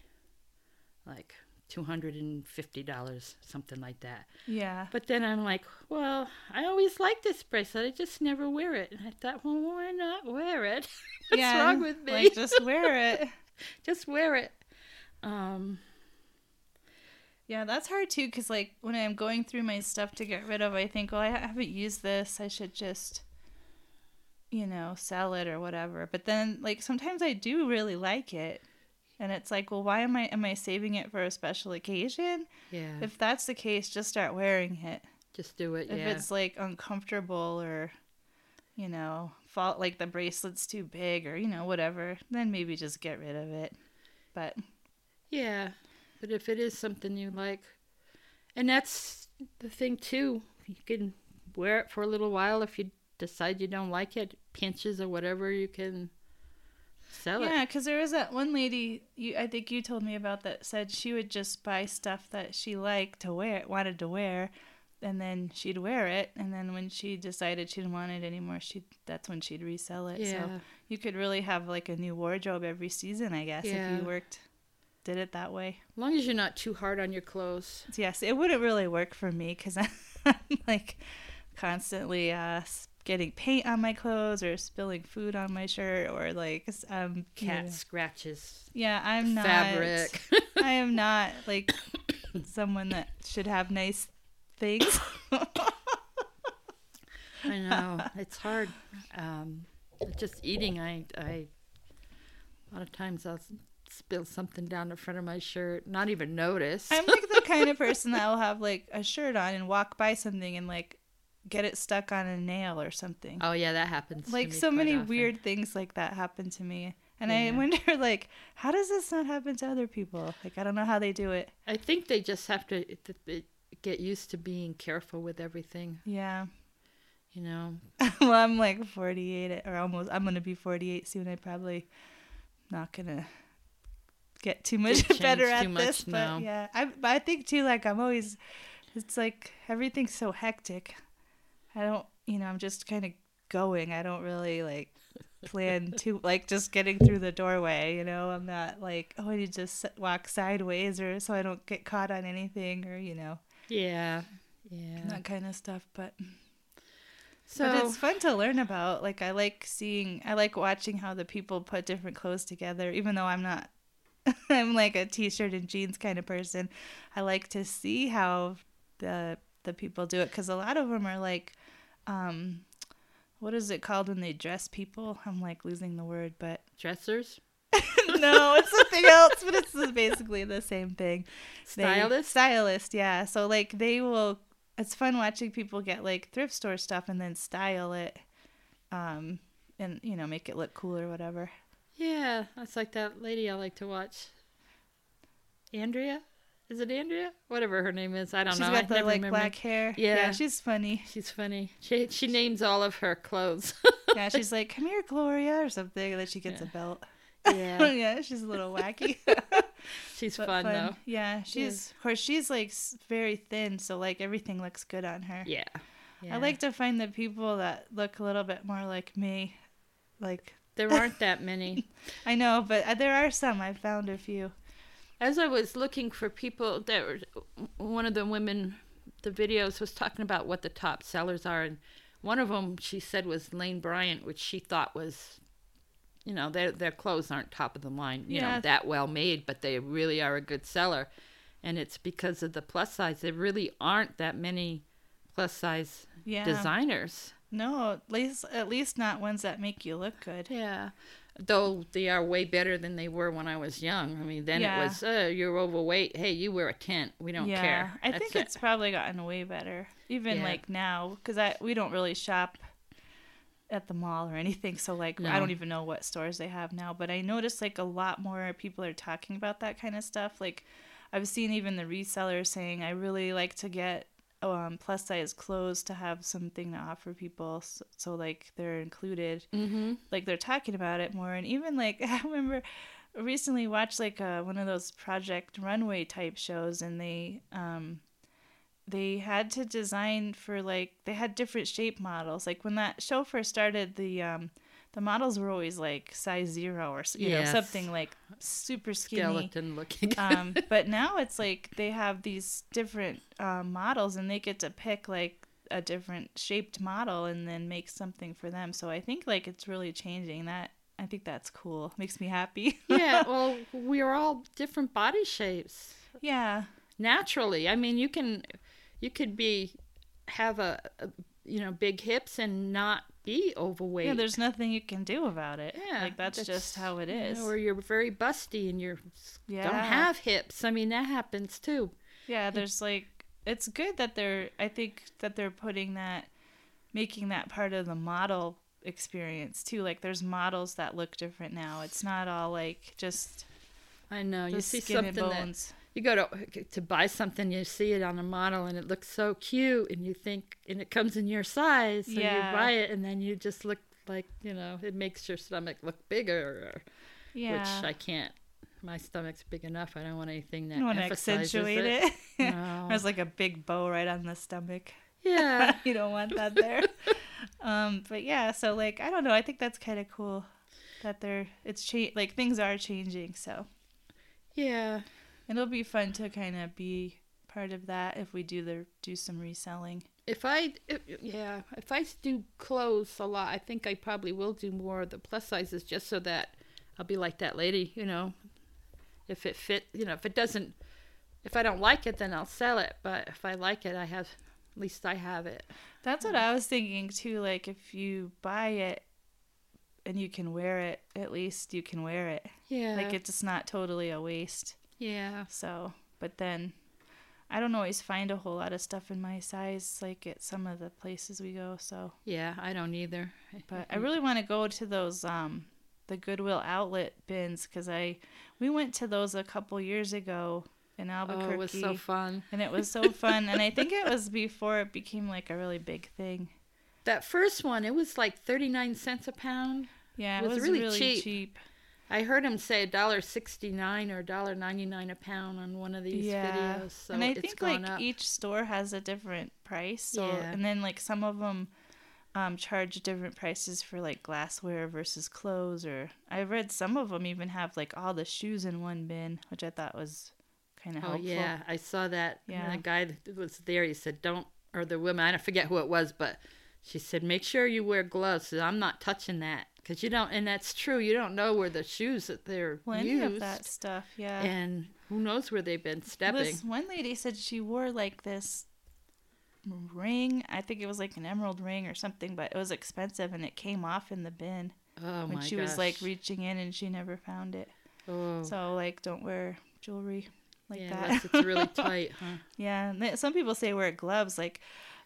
like two hundred and fifty dollars, something like that. Yeah. But then I'm like, well, I always like this bracelet. I just never wear it. And I thought, well, why not wear it? What's yeah, wrong with me? Like, just wear it. just wear it. Um, Yeah, that's hard too because, like, when I'm going through my stuff to get rid of, I think, well, I haven't used this. I should just, you know, sell it or whatever. But then, like, sometimes I do really like it. And it's like, well, why am I am I saving it for a special occasion? yeah, If that's the case, just start wearing it. just do it. If yeah. it's like uncomfortable or, you know, fault like the bracelet's too big or you know whatever, then maybe just get rid of it. But Yeah, but if it is something you like, and that's the thing too, you can wear it for a little while. If you decide you don't like it, pinches or whatever, you can sell Yeah, because there was that one lady you I think you told me about that said she would just buy stuff that she liked to wear, wanted to wear, and then she'd wear it, and then when she decided she didn't want it anymore, she that's when she'd resell it. Yeah, So you could really have like a new wardrobe every season, I guess, if you worked did it that way. as long as you're not too hard on your clothes. Yes, it wouldn't really work for me because I'm like constantly uh, getting paint on my clothes or spilling food on my shirt or like um Cat yeah. scratches, Yeah, I'm not. fabric. I am not like someone that should have nice things. I know it's hard. Um, just eating, I, I, a lot of times I'll spill something down the front of my shirt, not even notice. I'm like the kind of person that will have like a shirt on and walk by something and like get it stuck on a nail or something. oh yeah, that happens. to like so many often. weird things like that happen to me. And I wonder like how does this not happen to other people? Like I don't know how they do it. I think they just have to get used to being careful with everything. Yeah. You know, well, I'm like 48 or almost. I'm gonna be 48 soon. I probably not gonna get too much better at too much, this. But no. yeah, I I think too. Like I'm always, it's like everything's so hectic. I don't, you know, I'm just kind of going. I don't really like plan to like just getting through the doorway. You know, I'm not like oh I need to s- walk sideways or so I don't get caught on anything or you know yeah, yeah. that kind of stuff. But So but it's fun to learn about. Like I like seeing, I like watching how the people put different clothes together. Even though I'm not, I'm like a t-shirt and jeans kind of person. I like to see how the the people do it because a lot of them are like, um, what is it called when they dress people? I'm like losing the word, but dressers, no, it's something else, but it's basically the same thing. They- Stylist? stylist, yeah. So like they will. It's fun watching people get like thrift store stuff and then style it, um, and you know make it look cool or whatever. Yeah, that's like that lady I like to watch. Andrea? Is it Andrea? Whatever her name is. I don't She's know. She's got the like remember. black hair. Yeah. she's funny. She's funny. She she names all of her clothes. Yeah, she's like, "Come here, Gloria," or something. And then she gets a belt. yeah, yeah, she's a little wacky. she's but fun, though. Yeah, she's of course she's like very thin, so like everything looks good on her. Yeah. yeah. I like to find the people that look a little bit more like me. Like There aren't that many. I know, but uh, there are some. I found a few. As I was looking for people, there were one of the women, the videos was talking about what the top sellers are, and one of them she said was Lane Bryant, which she thought was, you know, their their clothes aren't top of the line, you Yeah. know, that well made, but they really are a good seller, and it's because of the plus size. There really aren't that many plus size Yeah. designers. No, at least at least not ones that make you look good. Yeah. Though they are way better than they were when I was young. I mean, then Yeah. it was, uh, you're overweight. Hey, you wear a tent. We don't yeah, care. I think it. it's probably gotten way better, even Yeah. like now, because I we don't really shop at the mall or anything. So like I don't even know what stores they have now, but I noticed like a lot more people are talking about that kind of stuff. Like I've seen even the resellers saying I really like to get um, plus size clothes to have something to offer people, so, so like they're included. Mm-hmm. Like they're talking about it more, and even like I remember recently watched like uh, one of those Project Runway type shows, and they um they had to design for like they had different shape models. Like when that show first started, the um the models were always like size zero or you Yes. know something like super skinny. Skeleton looking. um, but now it's like they have these different um, models, and they get to pick like a different shaped model and then make something for them. So I think like it's really changing. That I think that's cool. Makes me happy. yeah, well, we're all different body shapes yeah. naturally. I mean, you can, you could be, have a, a you know, big hips and not be overweight. Yeah, there's nothing you can do about it. Yeah, like that's, just how it is. you know, or you're very busty and you're yeah, don't have hips. I mean, that happens too. Yeah, there's like it's good that they're. I think that they're putting that, making that part of the model experience too. Like there's models that look different now. It's not all like just I know. You see something that bones. You go to to buy something, you see it on a model, and it looks so cute, and you think, and it comes in your size, so Yeah. you buy it, and then you just look like you know, it makes your stomach look bigger, Yeah, which I can't. My stomach's big enough. I don't want anything that you want to emphasizes accentuate it. it. No. There's like a big bow right on the stomach. Yeah, you don't want that there. um, but yeah, so like I don't know. I think that's kind of cool that they're it's cha- like things are changing. So yeah. It'll be fun to kind of be part of that if we do the do some reselling. If I, if, yeah, if I do clothes a lot, I think I probably will do more of the plus sizes just so that I'll be like that lady, you know. If it fit, you know, if it doesn't, if I don't like it, then I'll sell it. But if I like it, I have, at least I have it. That's what I was thinking too. Like if you buy it and you can wear it, at least you can wear it. Yeah. Like it's just not totally a waste. Yeah. So, but then I don't always find a whole lot of stuff in my size like at some of the places we go. So, Yeah, I don't either. but I really want to go to those um the Goodwill outlet bins cuz I we went to those a couple years ago in Albuquerque. Oh, it was so fun. and it was so fun and I think it was before it became like a really big thing. That first one, it was like 39 cents a pound. Yeah, It it was was, really really, cheap. cheap. I heard him say $1.69 or $1.99 a pound on one of these Yeah. videos. So and I think like up. each store has a different price. So Yeah. and then like some of them um, charge different prices for like glassware versus clothes. Or I've read some of them even have like all the shoes in one bin, which I thought was kind of Oh helpful. yeah, I saw that. Yeah. The guy that was there, he said, "Don't," or the woman, I don't forget who it was, but she said, "Make sure you wear gloves." I'm not touching that because you don't, and that's true. You don't know where the shoes that they're Plenty used, of that stuff. Yeah. and who knows where they've been stepping. This one lady said she wore like this ring. I think it was like an emerald ring or something, but it was expensive and it came off in the bin. Oh when she was like reaching in and she never found it. oh. So like, don't wear jewelry like yeah, that. unless it's really tight, huh? Yeah, and some people say wear gloves, like,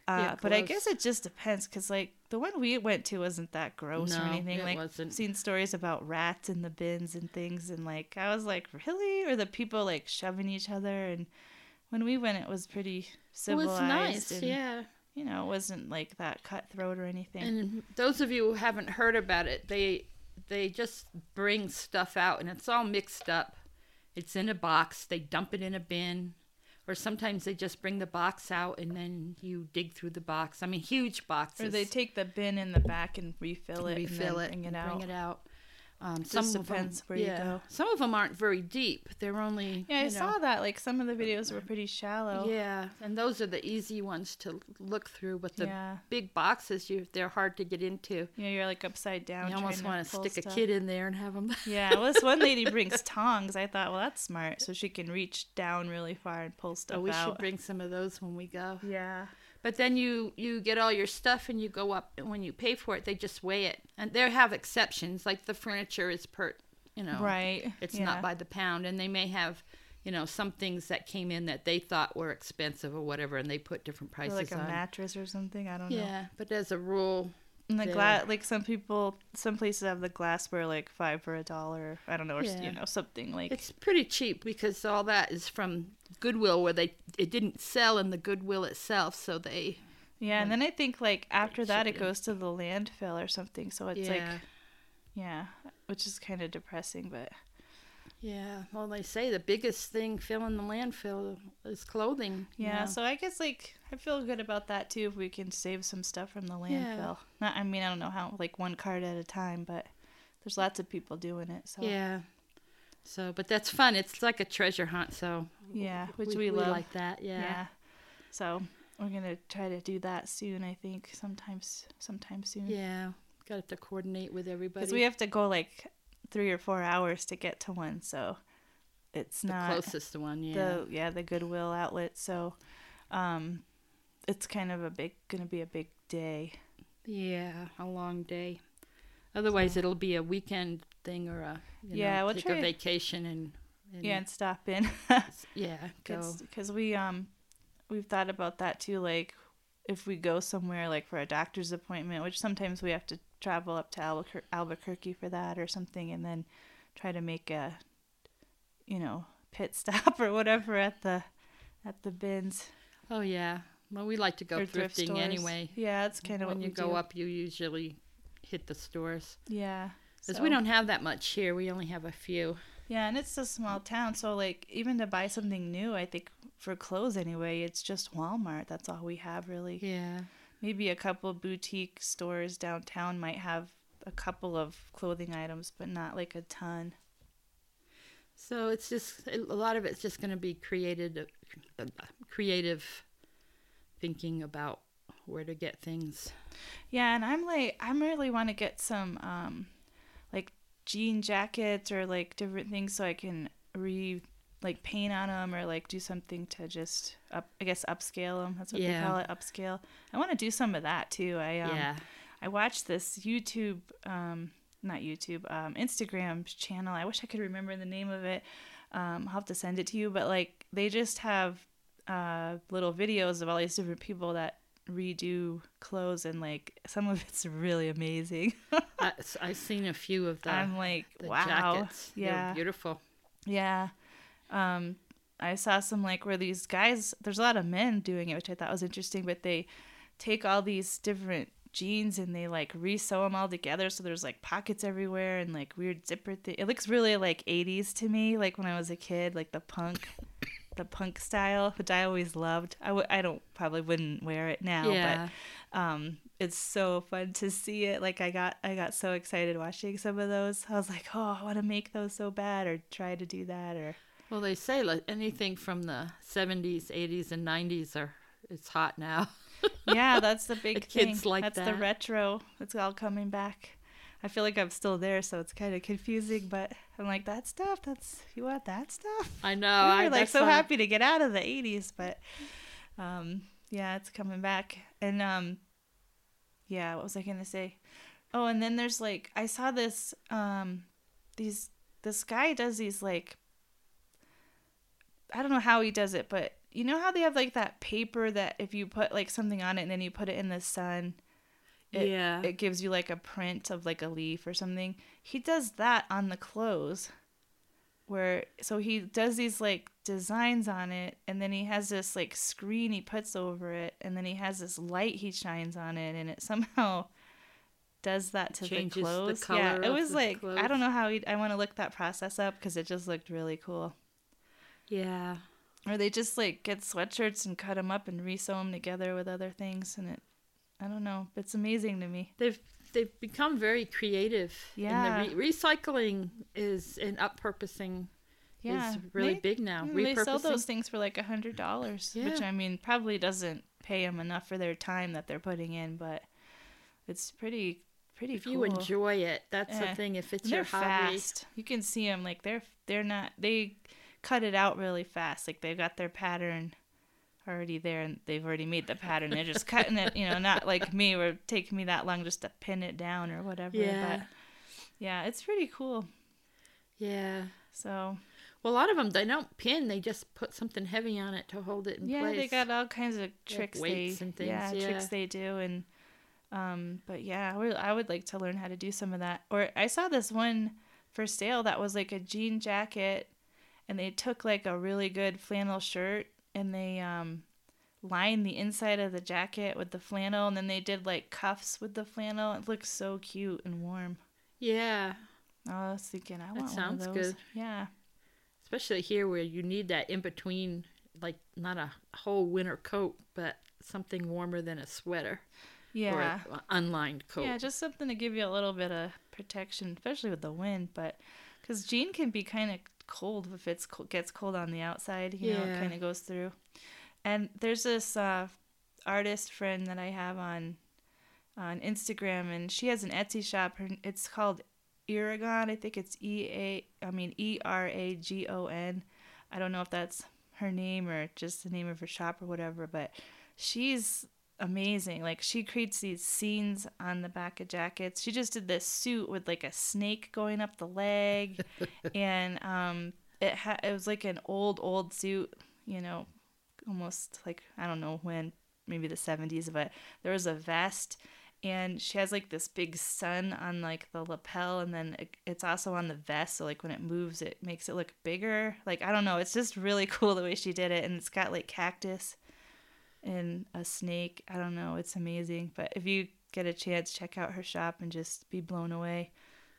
uh, Yeah, but I guess it just depends, cause like the one we went to wasn't that gross or anything. it like, wasn't. Seen stories about rats in the bins and things, and like I was like, really? Or the people like shoving each other, and when we went, it was pretty It civilized. was nice, and, yeah. You know, it wasn't like that cutthroat or anything. And those of you who haven't heard about it, they they just bring stuff out and it's all mixed up. It's in a box. They dump it in a bin, or sometimes they just bring the box out and then you dig through the box. I mean, huge boxes. or they take the bin in the back and refill it, refill and it, bring it out. bring it out. Um, some depends where you yeah, go. Some of them aren't very deep. They're only Yeah, I know, saw that. Like some of the videos were pretty shallow. Yeah, and those are the easy ones to look through. But the Yeah. big boxes, you they're hard to get into. Yeah, you're like upside down. You almost want to stick a kid in there and have them. Yeah, well, this one lady brings tongs. I thought, well, that's smart, so she can reach down really far and pull stuff So we out. should bring some of those when we go. yeah, But then you you get all your stuff and you go up and when you pay for it they just weigh it. And they have exceptions like the furniture is per you know right. it's yeah. not by the pound and they may have you know some things that came in that they thought were expensive or whatever and they put different Or prices like a on. mattress or something. I don't know. Yeah, but as a rule And the glass, like some people, some places have the glassware like five for a dollar. I don't know, or Yeah. you know, something like. it's pretty cheap because all that is from Goodwill where they it didn't sell in the Goodwill itself so they yeah, and then I think like after that it goes to the landfill or something. So it's yeah. like, yeah, which is kind of depressing, but Yeah, well, they say the biggest thing filling the landfill is clothing. you Yeah, know. so I guess like I feel good about that too if we can save some stuff from the Yeah. landfill. Not I mean I don't know how like one card at a time, but there's lots of people doing it. So Yeah. So, but that's fun. It's like a treasure hunt. So, Yeah, which we love. like that. yeah. Yeah. So we're gonna try to do that soon. I think sometimes sometime soon. Yeah. Got to coordinate with everybody. Because we have to go like three or four hours to get to one, so it's the not closest one. Yeah. the yeah the Goodwill outlet. So um, it's kind of a big gonna be a big day. Yeah, a long day. Otherwise, it'll be a weekend thing or a you Yeah, know, we'll take a vacation and, and Yeah, and stop in. yeah, go. because we um we've thought about that too like if we go somewhere like for a doctor's appointment which sometimes we have to travel up to Albuquer- albuquerque for that or something and then try to make a you know pit stop or whatever at the at the bins Oh yeah. Well, we like to go thrifting anyway. yeah that's kind of when you go do. up, you usually hit the stores yeah because so- we don't have that much here. We only have a few. yeah and it's a small town so like even to buy something new i think for clothes anyway it's just walmart that's all we have really Yeah. Maybe a couple boutique stores downtown might have a couple of clothing items, but not like a ton. So it's just a lot of it's just going to be created, creative thinking about where to get things. Yeah, and I'm like, I'm really want to get some, um, like jean jackets or like different things so I can re like paint on them or like do something to just up, I guess upscale them. That's what Yeah. they call it, upscale. I want to do some of that too. I um, yeah. I watched this YouTube, um, not YouTube, um, Instagram channel. I wish I could remember the name of it. Um, I'll have to send it to you. But like, they just have uh, little videos of all these different people that redo clothes, and like, some of it's really amazing. I, I've seen a few of the, I'm like, the wow, jackets. They're yeah, beautiful. yeah. Um, I saw some like where these guys. There's a lot of men doing it, which I thought was interesting. But they take all these different jeans and they like resew them all together, so there's like pockets everywhere and like weird zipper thing. It looks really like 80s to me, like when I was a kid, like the punk, the punk style, which I always loved. I w- I don't probably wouldn't wear it now, yeah. but um, it's so fun to see it. Like I got I got so excited watching some of those. I was like, oh, I want to make those so bad, or try to do that, or Well, they say like anything from the 70s, 80s, and 90s are it's hot now. yeah, that's the big The kids thing. like that's the retro. It's all coming back. I feel like I'm still there, so it's kind of confusing. But I'm like that stuff. That's you want that stuff. I know. we I like so why- happy to get out of the 80s, but um, yeah, it's coming back. And um, yeah, what was I gonna say? Oh, and then there's like I saw this um these this guy does these like I don't know how he does it, but you know how they have like that paper that if you put like something on it and then you put it in the sun, it, Yeah. it gives you like a print of like a leaf or something. He does that on the clothes. Where so he does these like designs on it and then he has this like screen he puts over it and then he has this light he shines on it and it somehow does that to Changes the the clothes. color yeah, it was the like I don't know how he I want to look that process up cuz it just looked really cool. Yeah. Or they just like get sweatshirts and cut them up and resew them together with other things, and it, I don't know, it's amazing to me. They've they've become very creative. Yeah. And the re- recycling is and uppurposing Yeah, is really they, big now. They sell Repurposing. those things for like a hundred dollars, which I mean probably doesn't pay them enough for their time that they're putting in, but it's pretty pretty If cool. you enjoy it, that's Yeah. the eh. thing. If it's And your hobby, fast. You can see them like they're they're not they cut it out really fast. Like they've got their pattern already there and they've already made the pattern. They're just cutting it, you know, not like me where it takes me that long just to pin it down or whatever. Yeah. But yeah, it's pretty cool. yeah. So Well, a lot of them they don't pin; they just put something heavy on it to hold it in yeah, place. Yeah, they got all kinds of tricks. weights they, and things, Yeah, yeah. tricks they do and. Um, but yeah, I would like to learn how to do some of that. Or I saw this one for sale that was like a jean jacket, and they took like a really good flannel shirt and they um lined the inside of the jacket with the flannel, and then they did like cuffs with the flannel. It looks so cute and warm. Yeah, I was thinking, I That want sounds one of those. good. Yeah, especially here where you need that in between, like not a whole winter coat, but something warmer than a sweater yeah. or an unlined coat. Yeah, just something to give you a little bit of protection, especially with the wind. But because jean can be kind of cold if it's co- gets cold on the outside, you know, it kind of goes through. And there's this uh, artist friend that I have on on Instagram, and she has an Etsy shop. Her, it's called Eragon. I think it's E A. I mean E R A G O N. I don't know if that's her name or just the name of her shop or whatever, but she's amazing. Like she creates these scenes on the back of jackets. She just did this suit with like a snake going up the leg, and um, it ha- it was like an old old suit, you know, almost like I don't know when, maybe the seventies, but there was a vest. And she has like this big sun on like the lapel, and then it, it's also on the vest. So like when it moves, it makes it look bigger. Like I don't know, it's just really cool the way she did it, and it's got like cactus and a snake. I don't know. It's amazing. But if you get a chance, check out her shop and just be blown away.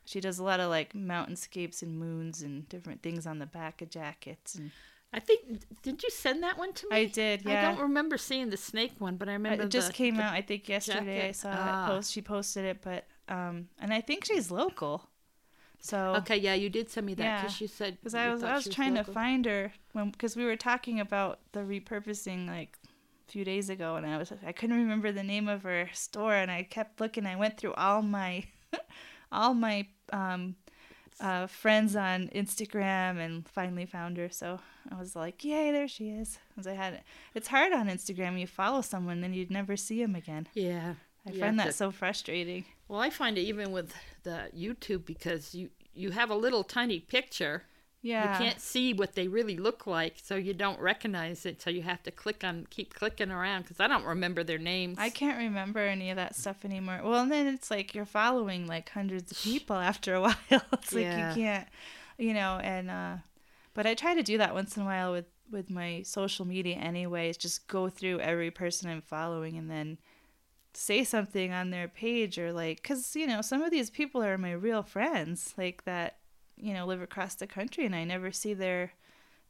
She does a lot of like mountainscapes and moons and different things on the back of jackets. And I think did you send that one to me? I did, Yeah. I don't remember seeing the snake one, but I remember it just the- came the- out. I think yesterday. I saw Ah. it post. She posted it, but um, and I think she's local. So Okay, yeah, you did send me that Yeah, because you said because I was I was she trying local. to find her when because we were talking about the repurposing like few days ago, and I was I couldn't remember the name of her store, and I kept looking. I went through all my all my um, uh, friends on Instagram and finally found her. So I was like, yay, there she is. 'Cause I had it's hard on Instagram. You follow someone, then you'd never see them again. Yeah. I find that to- so frustrating. Well, I find it even with the YouTube because you you have a little tiny picture. Yeah. You can't see what they really look like, so you don't recognize it. So you have to click on, keep clicking around because I don't remember their names. I can't remember any of that stuff anymore. Well, and then it's like you're following like hundreds of people after a while. it's like Yeah. you can't, you know, and uh but I try to do that once in a while with with my social media anyways, just go through every person I'm following and then say something on their page or like cuz you know, some of these people are my real friends like that, you know, live across the country and I never see their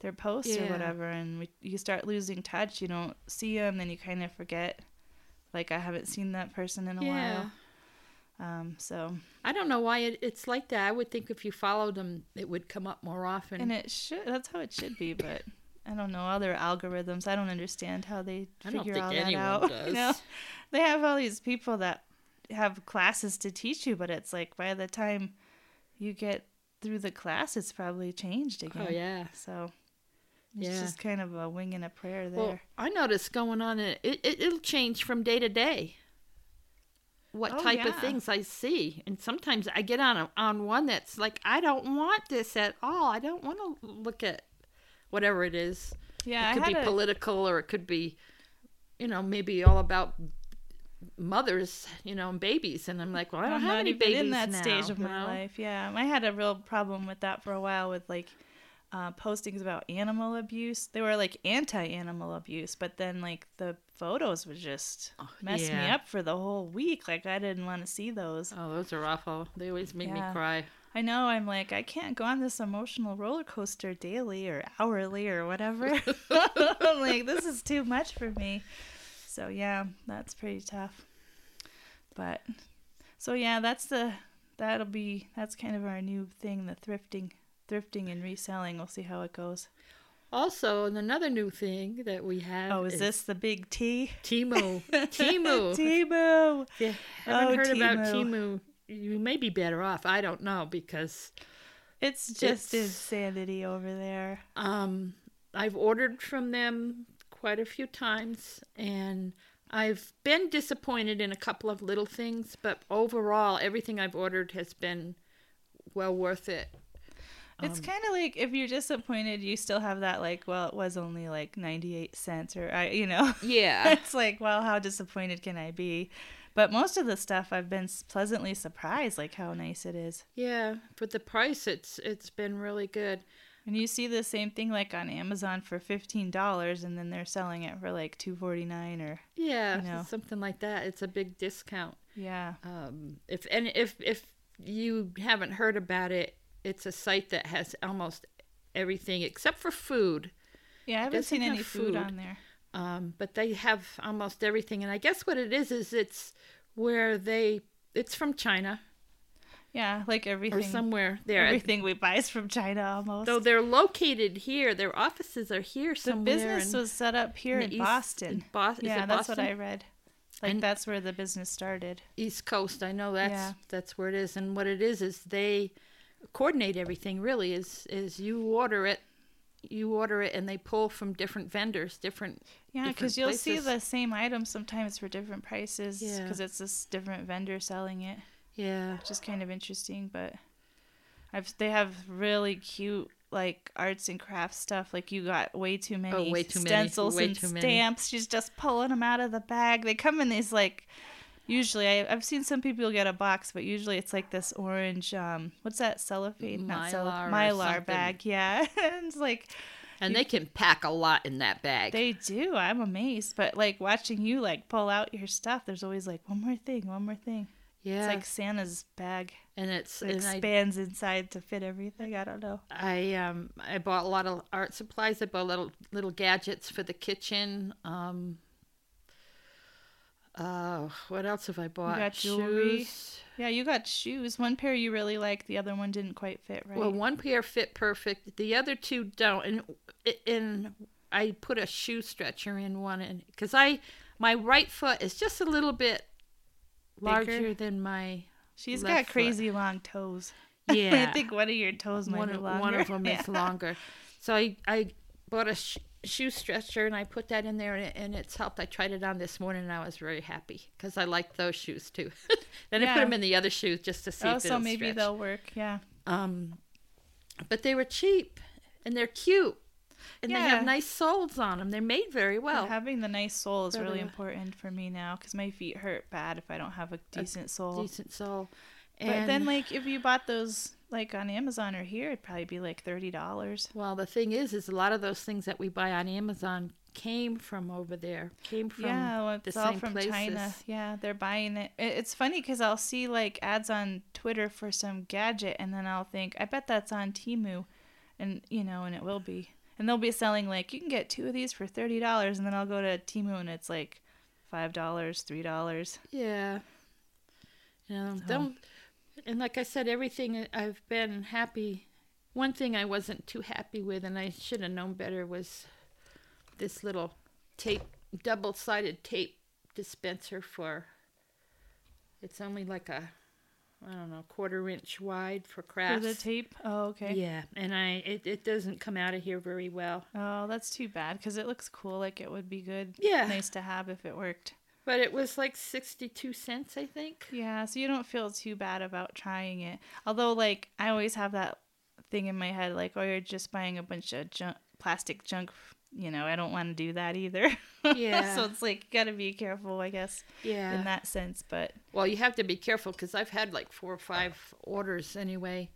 their posts or whatever and we, you start losing touch, you don't see them then you kind of forget like I haven't seen that person in a yeah. while. Um, so I don't know why it, it's like that. I would think if you followed them, it would come up more often. and it should that's how it should be, but I don't know other algorithms. I don't understand how they I don't figure think all anyone that out. does. You know, they have all these people that have classes to teach you, but it's like by the time you get through the class, it's probably changed oh, again. oh yeah. So it's Yeah. just kind of a wing and a prayer there. Well, I noticed going on. It, it it- it'll change from day to day. what Oh, type of things I see, and sometimes I get on a, on one that's like I don't want this at all. I don't want to look at whatever it is. Yeah, it could be a, political, or it could be, you know, maybe all about mothers, you know, and babies. And I'm like, well, I don't I'm have any babies in that now, stage of my know? life. Yeah, I had a real problem with that for a while with like uh, postings about animal abuse. They were like anti-animal abuse, but then like the photos would just mess me up for the whole week. Like I didn't want to see those. Oh, those are awful. They always make me cry. I know. I'm like I can't go on this emotional roller coaster daily or hourly or whatever. I'm like this is too much for me. So yeah, that's pretty tough. But so yeah, that's the that'll be that's kind of our new thing, the thrifting, thrifting and reselling. We'll see how it goes. Also, another new thing that we have. Oh, is this the big T? Temu? Temu. Temu. You haven't Oh, heard about Temu. Timu, you may be better off. I don't know because It's just It's- insanity over there. um, I've ordered from them quite a few times, and I've been disappointed in a couple of little things, but overall, everything I've ordered has been well worth it. It's Um, kind of like if you're disappointed, you still have that like, well, it was only like 98 cents or I, you know. Yeah. it's like, well, how disappointed can I be? But most of the stuff I've been pleasantly surprised like how nice it is. yeah, for the price, it's it's been really good. And you see the same thing like on Amazon for $15 and then they're selling it for like 2.49 or Yeah, You know. something like that. It's a big discount. yeah. um, if and if if you haven't heard about it, it's a site that has almost everything except for food. Yeah, I haven't seen any have food food. on there. Um, but they have almost everything, and I guess what it is is it's where they it's from China Yeah, like or everything somewhere there. everything we buy is from China almost. Though they're located here, their offices are here somewhere. the business in- was set up here in in, the East- Boston. in is yeah, that's what I read. Like And- that's where the business started. East Coast. I know that's Yeah. that's where it is, and what it is is they coordinate everything. Really, is is you order it, you order it, and they pull from different vendors, different. Yeah, because you'll see the same item sometimes for different prices Yeah. because it's this different vendor selling it, Yeah, which is kind of interesting. But I've they have really cute like arts and crafts stuff. Like you got way too many Oh, way too many, stencils way and too many. stamps. She's just pulling them out of the bag. They come in these like. Usually, I, I've seen some people get a box, but usually it's like this orange, um, what's that cellophane? Not Mylar cellophane, or mylar bag, yeah. and it's like and they can pack a lot in that bag. they do. I'm amazed. But like watching you like pull out your stuff, there's always like one more thing, one more thing. Yeah, It's like Santa's bag. and it's It and I, expands inside to fit everything. I don't know. I um I bought a lot of art supplies. I bought little little gadgets for the kitchen. Um. Uh, what else have I bought? got jewelry. Shoes. Yeah, you got shoes. One pair you really like, the other one didn't quite fit right. Well, one pair fit perfect. The other two don't. And and I put a shoe stretcher in one, and because I my right foot is just a little bit larger Bigger? than my She's got foot. crazy long toes. yeah. I think one of your toes might one be longer. one of them Yeah. is longer. So I I bought a sh- shoe stretcher and I put that in there and, and it's helped. I tried it on this morning and I was very happy because I liked those shoes too. then I put them in the other shoes just to see Oh, if so maybe stretch. they'll work. Yeah. Um, but they were cheap and they're cute and they have nice soles on them. They're made very well. Well, having the nice sole is really important for me now because my feet hurt bad if I don't have a decent sole. Decent sole. But then, like, if you bought those like on Amazon or here, it'd probably be like thirty dollars. well, the thing is, is a lot of those things that we buy on Amazon came from over there. Came from Yeah, well, the it's all from places. China. Yeah, they're buying it. It- It's funny because I'll see like ads on Twitter for some gadget, and then I'll think, I bet that's on Temu, and you know, and it will be. And they'll be selling like you can get two of these for thirty dollars, and then I'll go to Temu and it's like five dollars, three dollars. Yeah. You know, So- don't. And like I said, everything uh, I've been happy. One thing I wasn't too happy with, and I should have known better, was this little tape, double-sided tape dispenser for. It's only like a, I don't know, quarter inch wide for For crafts. the tape. Oh, okay. Yeah, and I it, it doesn't come out of here very well. Oh, that's too bad because it looks cool. Like it would be good. Yeah. Nice to have if it worked. But it was like 62 cents, I think. Yeah, so you don't feel too bad about trying it. Although, like, I always have that thing in my head, like, oh, you're just buying a bunch of junk, plastic junk. You know, I don't want to do that either. Yeah. so it's like, got to be careful, I guess, Yeah. in that sense. But Well, you have to be careful because I've had like four or five orders anyway.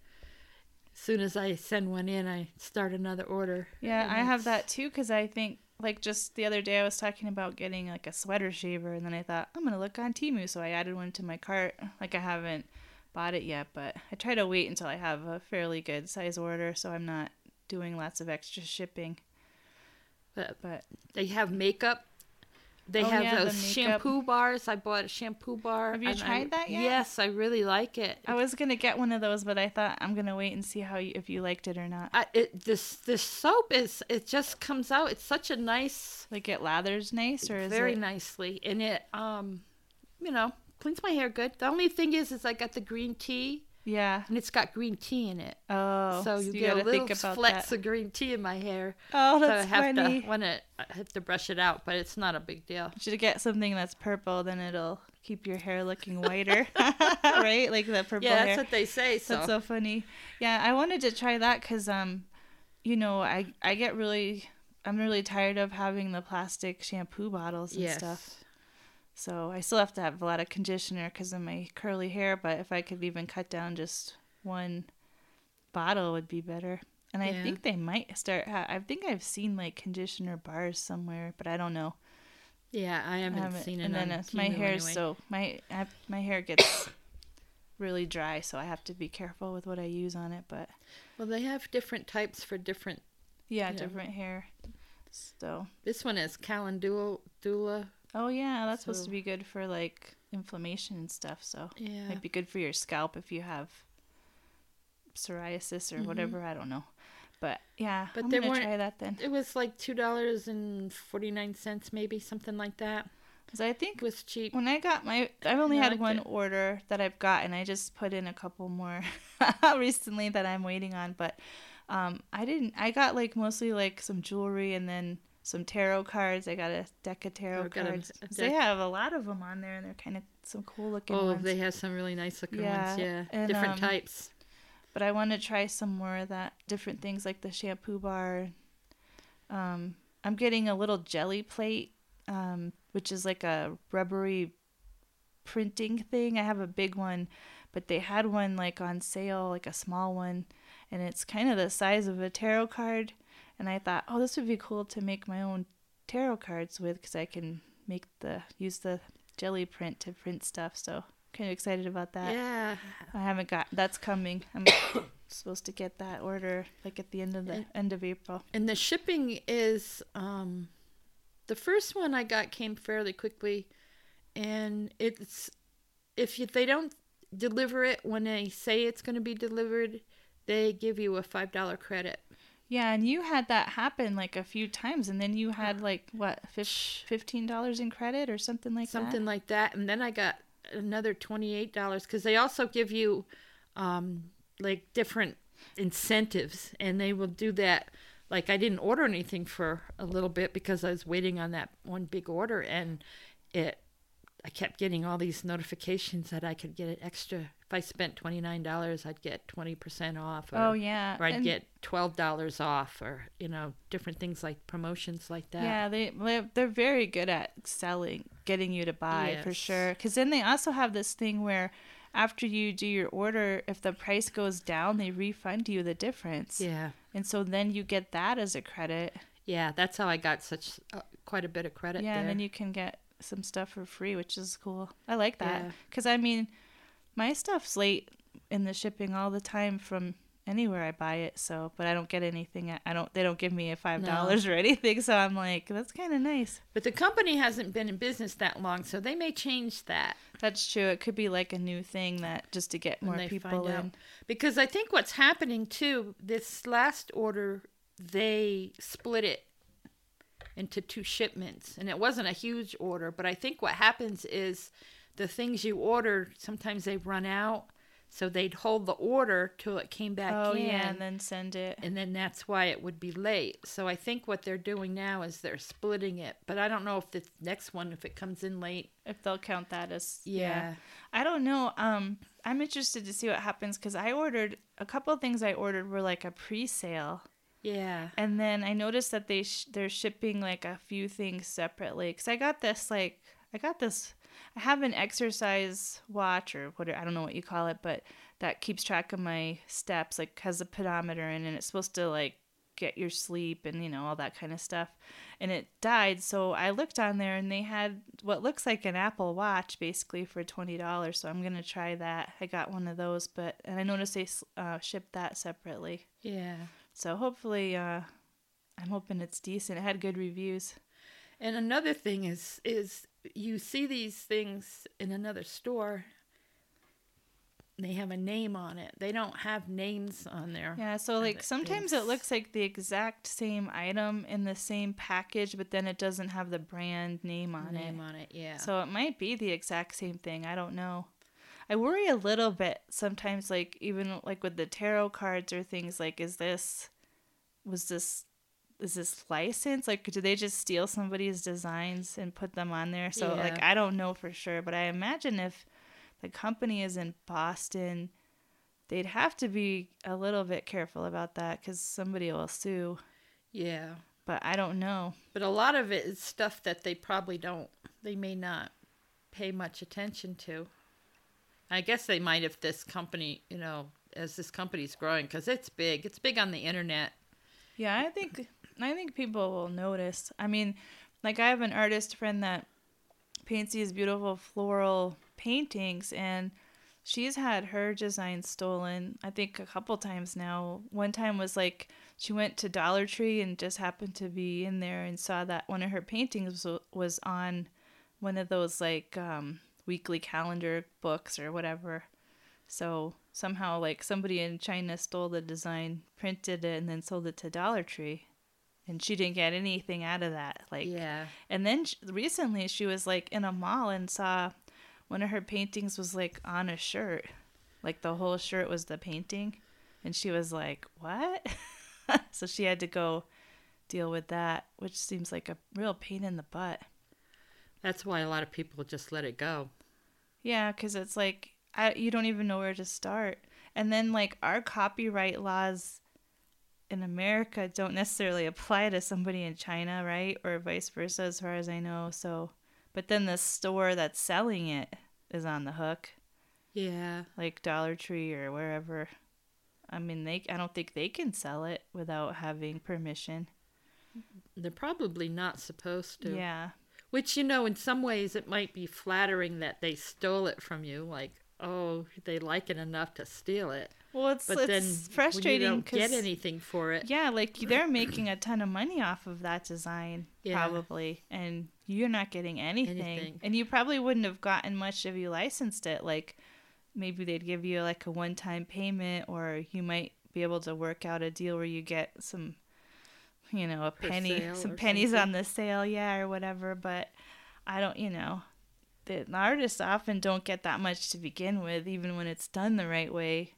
As soon as I send one in, I start another order. yeah, And I have that too because I think, like, just the other day I was talking about getting like a sweater shaver, and then I thought, I'm going to look on Temu. So I added one to my cart. Like, I haven't bought it yet, but I try to wait until I have a fairly good size order so I'm not doing lots of extra shipping. But But they have makeup. They Oh, have yeah, those makeup. shampoo bars. I bought a shampoo bar. Have you and I- tried that yet? Yes, I really like it. I was gonna get one of those, but I thought I'm gonna wait and see how you, if you liked it or not. I, it this this soap is it just comes out. It's such a nice, Like it lathers nice, or is very it? nicely, and it um, you know, cleans my hair good. The only thing is, is I got the green tea, Yeah. and it's got green tea in it. Oh, so you, get gotta a little flecks that. of green tea in my hair. Oh, that's so I have funny. to when it I have to brush it out, but it's not a big deal. Should get something that's purple, then it'll keep your hair looking whiter, right? Like the purple Yeah, that's hair. what they say. So, That's so funny. Yeah, I wanted to try that because um, you know, I I get really, I'm really tired of having the plastic shampoo bottles and yes. stuff. So I still have to have a lot of conditioner because of my curly hair. But if I could even cut down just one bottle, would be better. And I Yeah. think they might start. I think I've seen like conditioner bars somewhere, but I don't know. Yeah, I I haven't, haven't- seen it. and then my hair is anyway. so my I, my hair gets really dry, so I have to be careful with what I use on it. But Well, they have different types for different. yeah, Yeah. different hair. So This one is calendula. Oh yeah, that's supposed to be good for like inflammation and stuff. So Yeah. might be good for your scalp if you have psoriasis or Mhm. whatever. I don't know, but yeah, But I'm they gonna try that then. It was like two dollars and forty nine cents, maybe something like that. Because I think It was cheap. when I got my, I've only had one it. order that I've gotten. I just put in a couple more recently that I'm waiting on, but um, I didn't. I got like mostly like some jewelry and then some tarot cards. I got a deck of tarot a- cards. They have a lot of them on there, and they're kind of some cool looking Oh, ones. they have some really nice looking Yeah, ones. Yeah, and, different um, types. but I want to try some more of that different things like the shampoo bar. Um, I'm getting a little jelly plate, um, which is like a rubbery printing thing. I have a big one, but they had one like on sale, like a small one, and it's kind of the size of a tarot card. And I thought, oh, this would be cool to make my own tarot cards with because I can make the use the jelly print to print stuff. So kind of excited about that. Yeah, I haven't got that's coming. I'm supposed to get that order like at the end of the And- end of April. and the shipping is um, the first one I got came fairly quickly, and it's if you, they don't deliver it when they say it's going to be delivered, they give you a five dollar credit. Yeah, and you had that happen like a few times, and then you had like what fif- fifteen dollars in credit or something like something that. Something like that and then i got another $28 because they also give you um, like different incentives and they will do that like i didn't order anything for a little bit because i was waiting on that one big order and it i kept getting all these notifications that i could get an extra if i spent $29 i'd get 20% off or, Oh yeah, or i'd and- get $12 off or you know different things like promotions like that Yeah, they they're- very good at selling, getting you to buy for sure. Because then they also have this thing where after you do your order, if the price goes down, they refund you the difference. yeah And so then you get that as a credit. Yeah, that's how I got such uh, quite a bit of credit yeah, there. and then you can get some stuff for free, which is cool. I like that Yeah. because I mean, my stuff's late in the shipping all the time from anywhere I buy it. So, but I don't get anything. I don't. They don't give me a five dollars or anything. So I'm like, that's kind of nice. but the company hasn't been in business that long, so they may change that That's true. It could be like a new thing that just to get more people in. out. Because I think what's happening too, this last order, they split it into two shipments, and it wasn't a huge order. But I think what happens is the things you order sometimes they run out. So they'd hold the order till it came back oh in. yeah, and then send it. and then that's why it would be late. So I think what they're doing now is they're splitting it. But I don't know if the next one, if it comes in late. if they'll count that as Yeah. I don't know. Um, I'm interested to see what happens because I ordered a couple of things. I ordered were like a pre-sale, Yeah. and then I noticed that they sh- they're shipping like a few things separately. Cause I got this like I got this. I have an exercise watch or what I don't know what you call it, but that keeps track of my steps. Like has a pedometer in, it, and it's supposed to like get your sleep and you know all that kind of stuff. And it died, so I looked on there and they had what looks like an Apple Watch basically for twenty dollars. So I'm gonna try that. I got one of those, but and I noticed they uh, shipped that separately. Yeah. So hopefully, uh, I'm hoping it's decent. It had good reviews. And another thing is is you see these things in another store. They have a name on it. They don't have names on there. Yeah, so like sometimes it looks like the exact same item in the same package, but then it doesn't have the brand name on name it. on it. Yeah. So it might be the exact same thing. I don't know. I worry a little bit sometimes, like even like with the tarot cards or things. Like, is this was this is this license? Like, do they just steal somebody's designs and put them on there? So like, I don't know for sure, but I imagine if the company is in Boston, they'd have to be a little bit careful about that because somebody will sue. yeah. But I don't know. But a lot of it is stuff that they probably don't. They may not pay much attention to. I guess they might if this company, you know, as this company's growing, because it's big. It's big on the internet. Yeah, I think I think people will notice. I mean, like I have an artist friend that paints these beautiful floral paintings and she's had her design stolen I think a couple times now. One time was like she went to Dollar Tree and just happened to be in there and saw that one of her paintings was, was on one of those like um weekly calendar books or whatever. So somehow, like somebody in China stole the design, printed it, and then sold it to Dollar Tree, and she didn't get anything out of that. Like, Yeah. and then sh recently she was like in a mall and saw one of her paintings was like on a shirt, like the whole shirt was the painting, and she was like, "What?" so she had to go deal with that, which seems like a real pain in the butt. That's why a lot of people just let it go. Yeah, because it's like I, you don't even know where to start. And then like our copyright laws in America don't necessarily apply to somebody in China, right? Or vice versa, as far as I know. So, but then the store that's selling it is on the hook, Yeah. like Dollar Tree or wherever. I mean, they I don't think they can sell it without having permission. They're probably not supposed to. Yeah. Which, you know, in some ways it might be flattering that they stole it from you. Like, oh, they like it enough to steal it. Well, it's But it's then when frustrating you don't get anything for it. Yeah, like they're making a ton of money off of that design, Yeah. probably, and you're not getting anything. Anything. And you probably wouldn't have gotten much if you licensed it. Like maybe they'd give you like a one time payment, or you might be able to work out a deal where you get some, you know, a penny, some pennies something. on the sale, yeah, or whatever. But I don't, you know. The artists often don't get that much to begin with, even when it's done the right way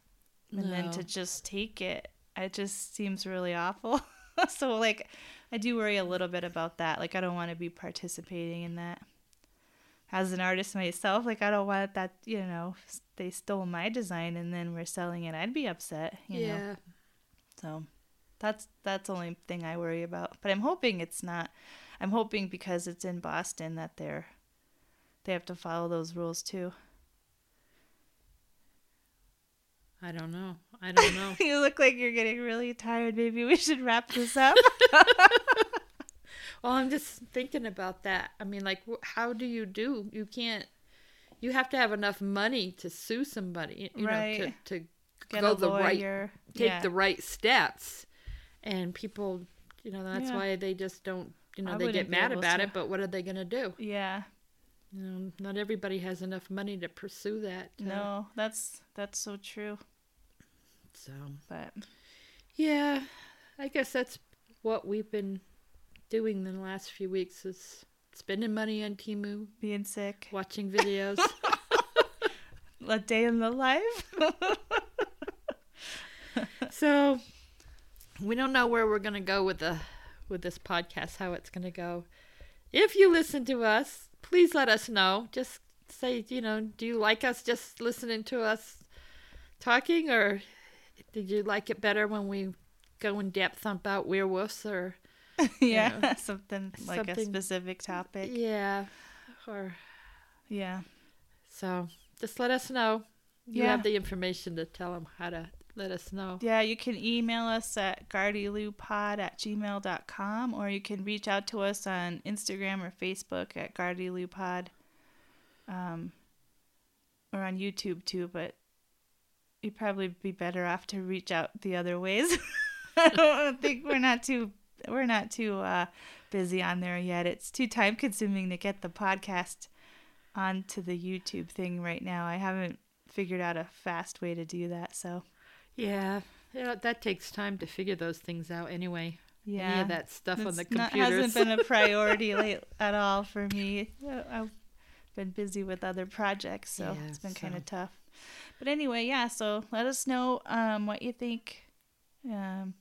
and then to just take it it just seems really awful so like i do worry a little bit about that like i don't want to be participating in that as an artist myself like i don't want that you know they stole my design and then we're selling it i'd be upset you know yeah. so that's that's the only thing i worry about but i'm hoping it's not i'm hoping because it's in boston that they're they have to follow those rules too I don't know. I don't know. you look like you're getting really tired maybe we should wrap this up well, I'm just thinking about that. I mean, like, how do you do? You can't. You have to have enough money to sue somebody, you Right. know, to, to get go the right, take yeah. the right steps. And people, you know, that's Yeah. why they just don't, you know, I they get mad about to. it, but what are they going to do? yeah You know, not everybody has enough money to pursue that. uh, no that's that's so true So, but yeah, I guess that's what we've been doing the last few weeks is spending money on Temu, being sick watching videos. a day in the life. so we don't know where we're gonna go with the with this podcast, how it's gonna go. If you listen to us, please let us know. Just say, you know, do you like us just listening to us talking, or did you like it better when we go in depth about werewolves, or yeah, know, something like a specific topic. yeah, or Yeah. so? Just let us know. You Yeah. have the information to tell them how to let us know. Yeah, you can email us at guardiloupod at gmail.com or you can reach out to us on Instagram or Facebook at guardiloupod um, or on YouTube too, but you'd probably be better off to reach out the other ways. I don't think we're not too we're not too uh, busy on there yet. It's too time consuming to get the podcast onto the YouTube thing right now. I haven't figured out a fast way to do that, so Yeah, yeah, that takes time to figure those things out anyway. yeah. Any of that stuff on the computer hasn't been a priority late at all for me. Uh, I've been busy with other projects, so Yeah, it's been kind of tough. But anyway, yeah. So let us know um, what you think um,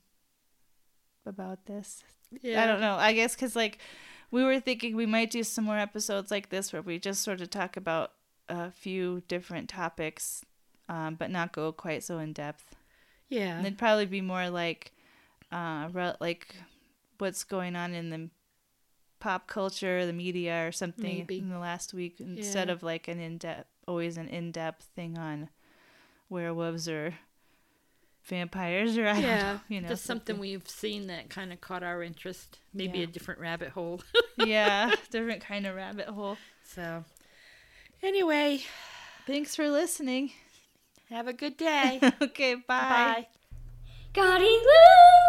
about this. yeah. I don't know. I guess because like we were thinking we might do some more episodes like this where we just sort of talk about a few different topics, um, but not go quite so in depth. Yeah. And it'd probably be more like, uh, re- like what's going on in the pop culture, the media, or something Maybe. in the last week, instead Yeah. of like an in depth, always an in depth thing on werewolves or vampires or I don't yeah. know, you know, just something we've seen that kind of caught our interest. Maybe Yeah. a different rabbit hole. yeah, different kind of rabbit hole. so, anyway, Thanks for listening. Have a good day. okay, bye. Bye. Guardian Lou!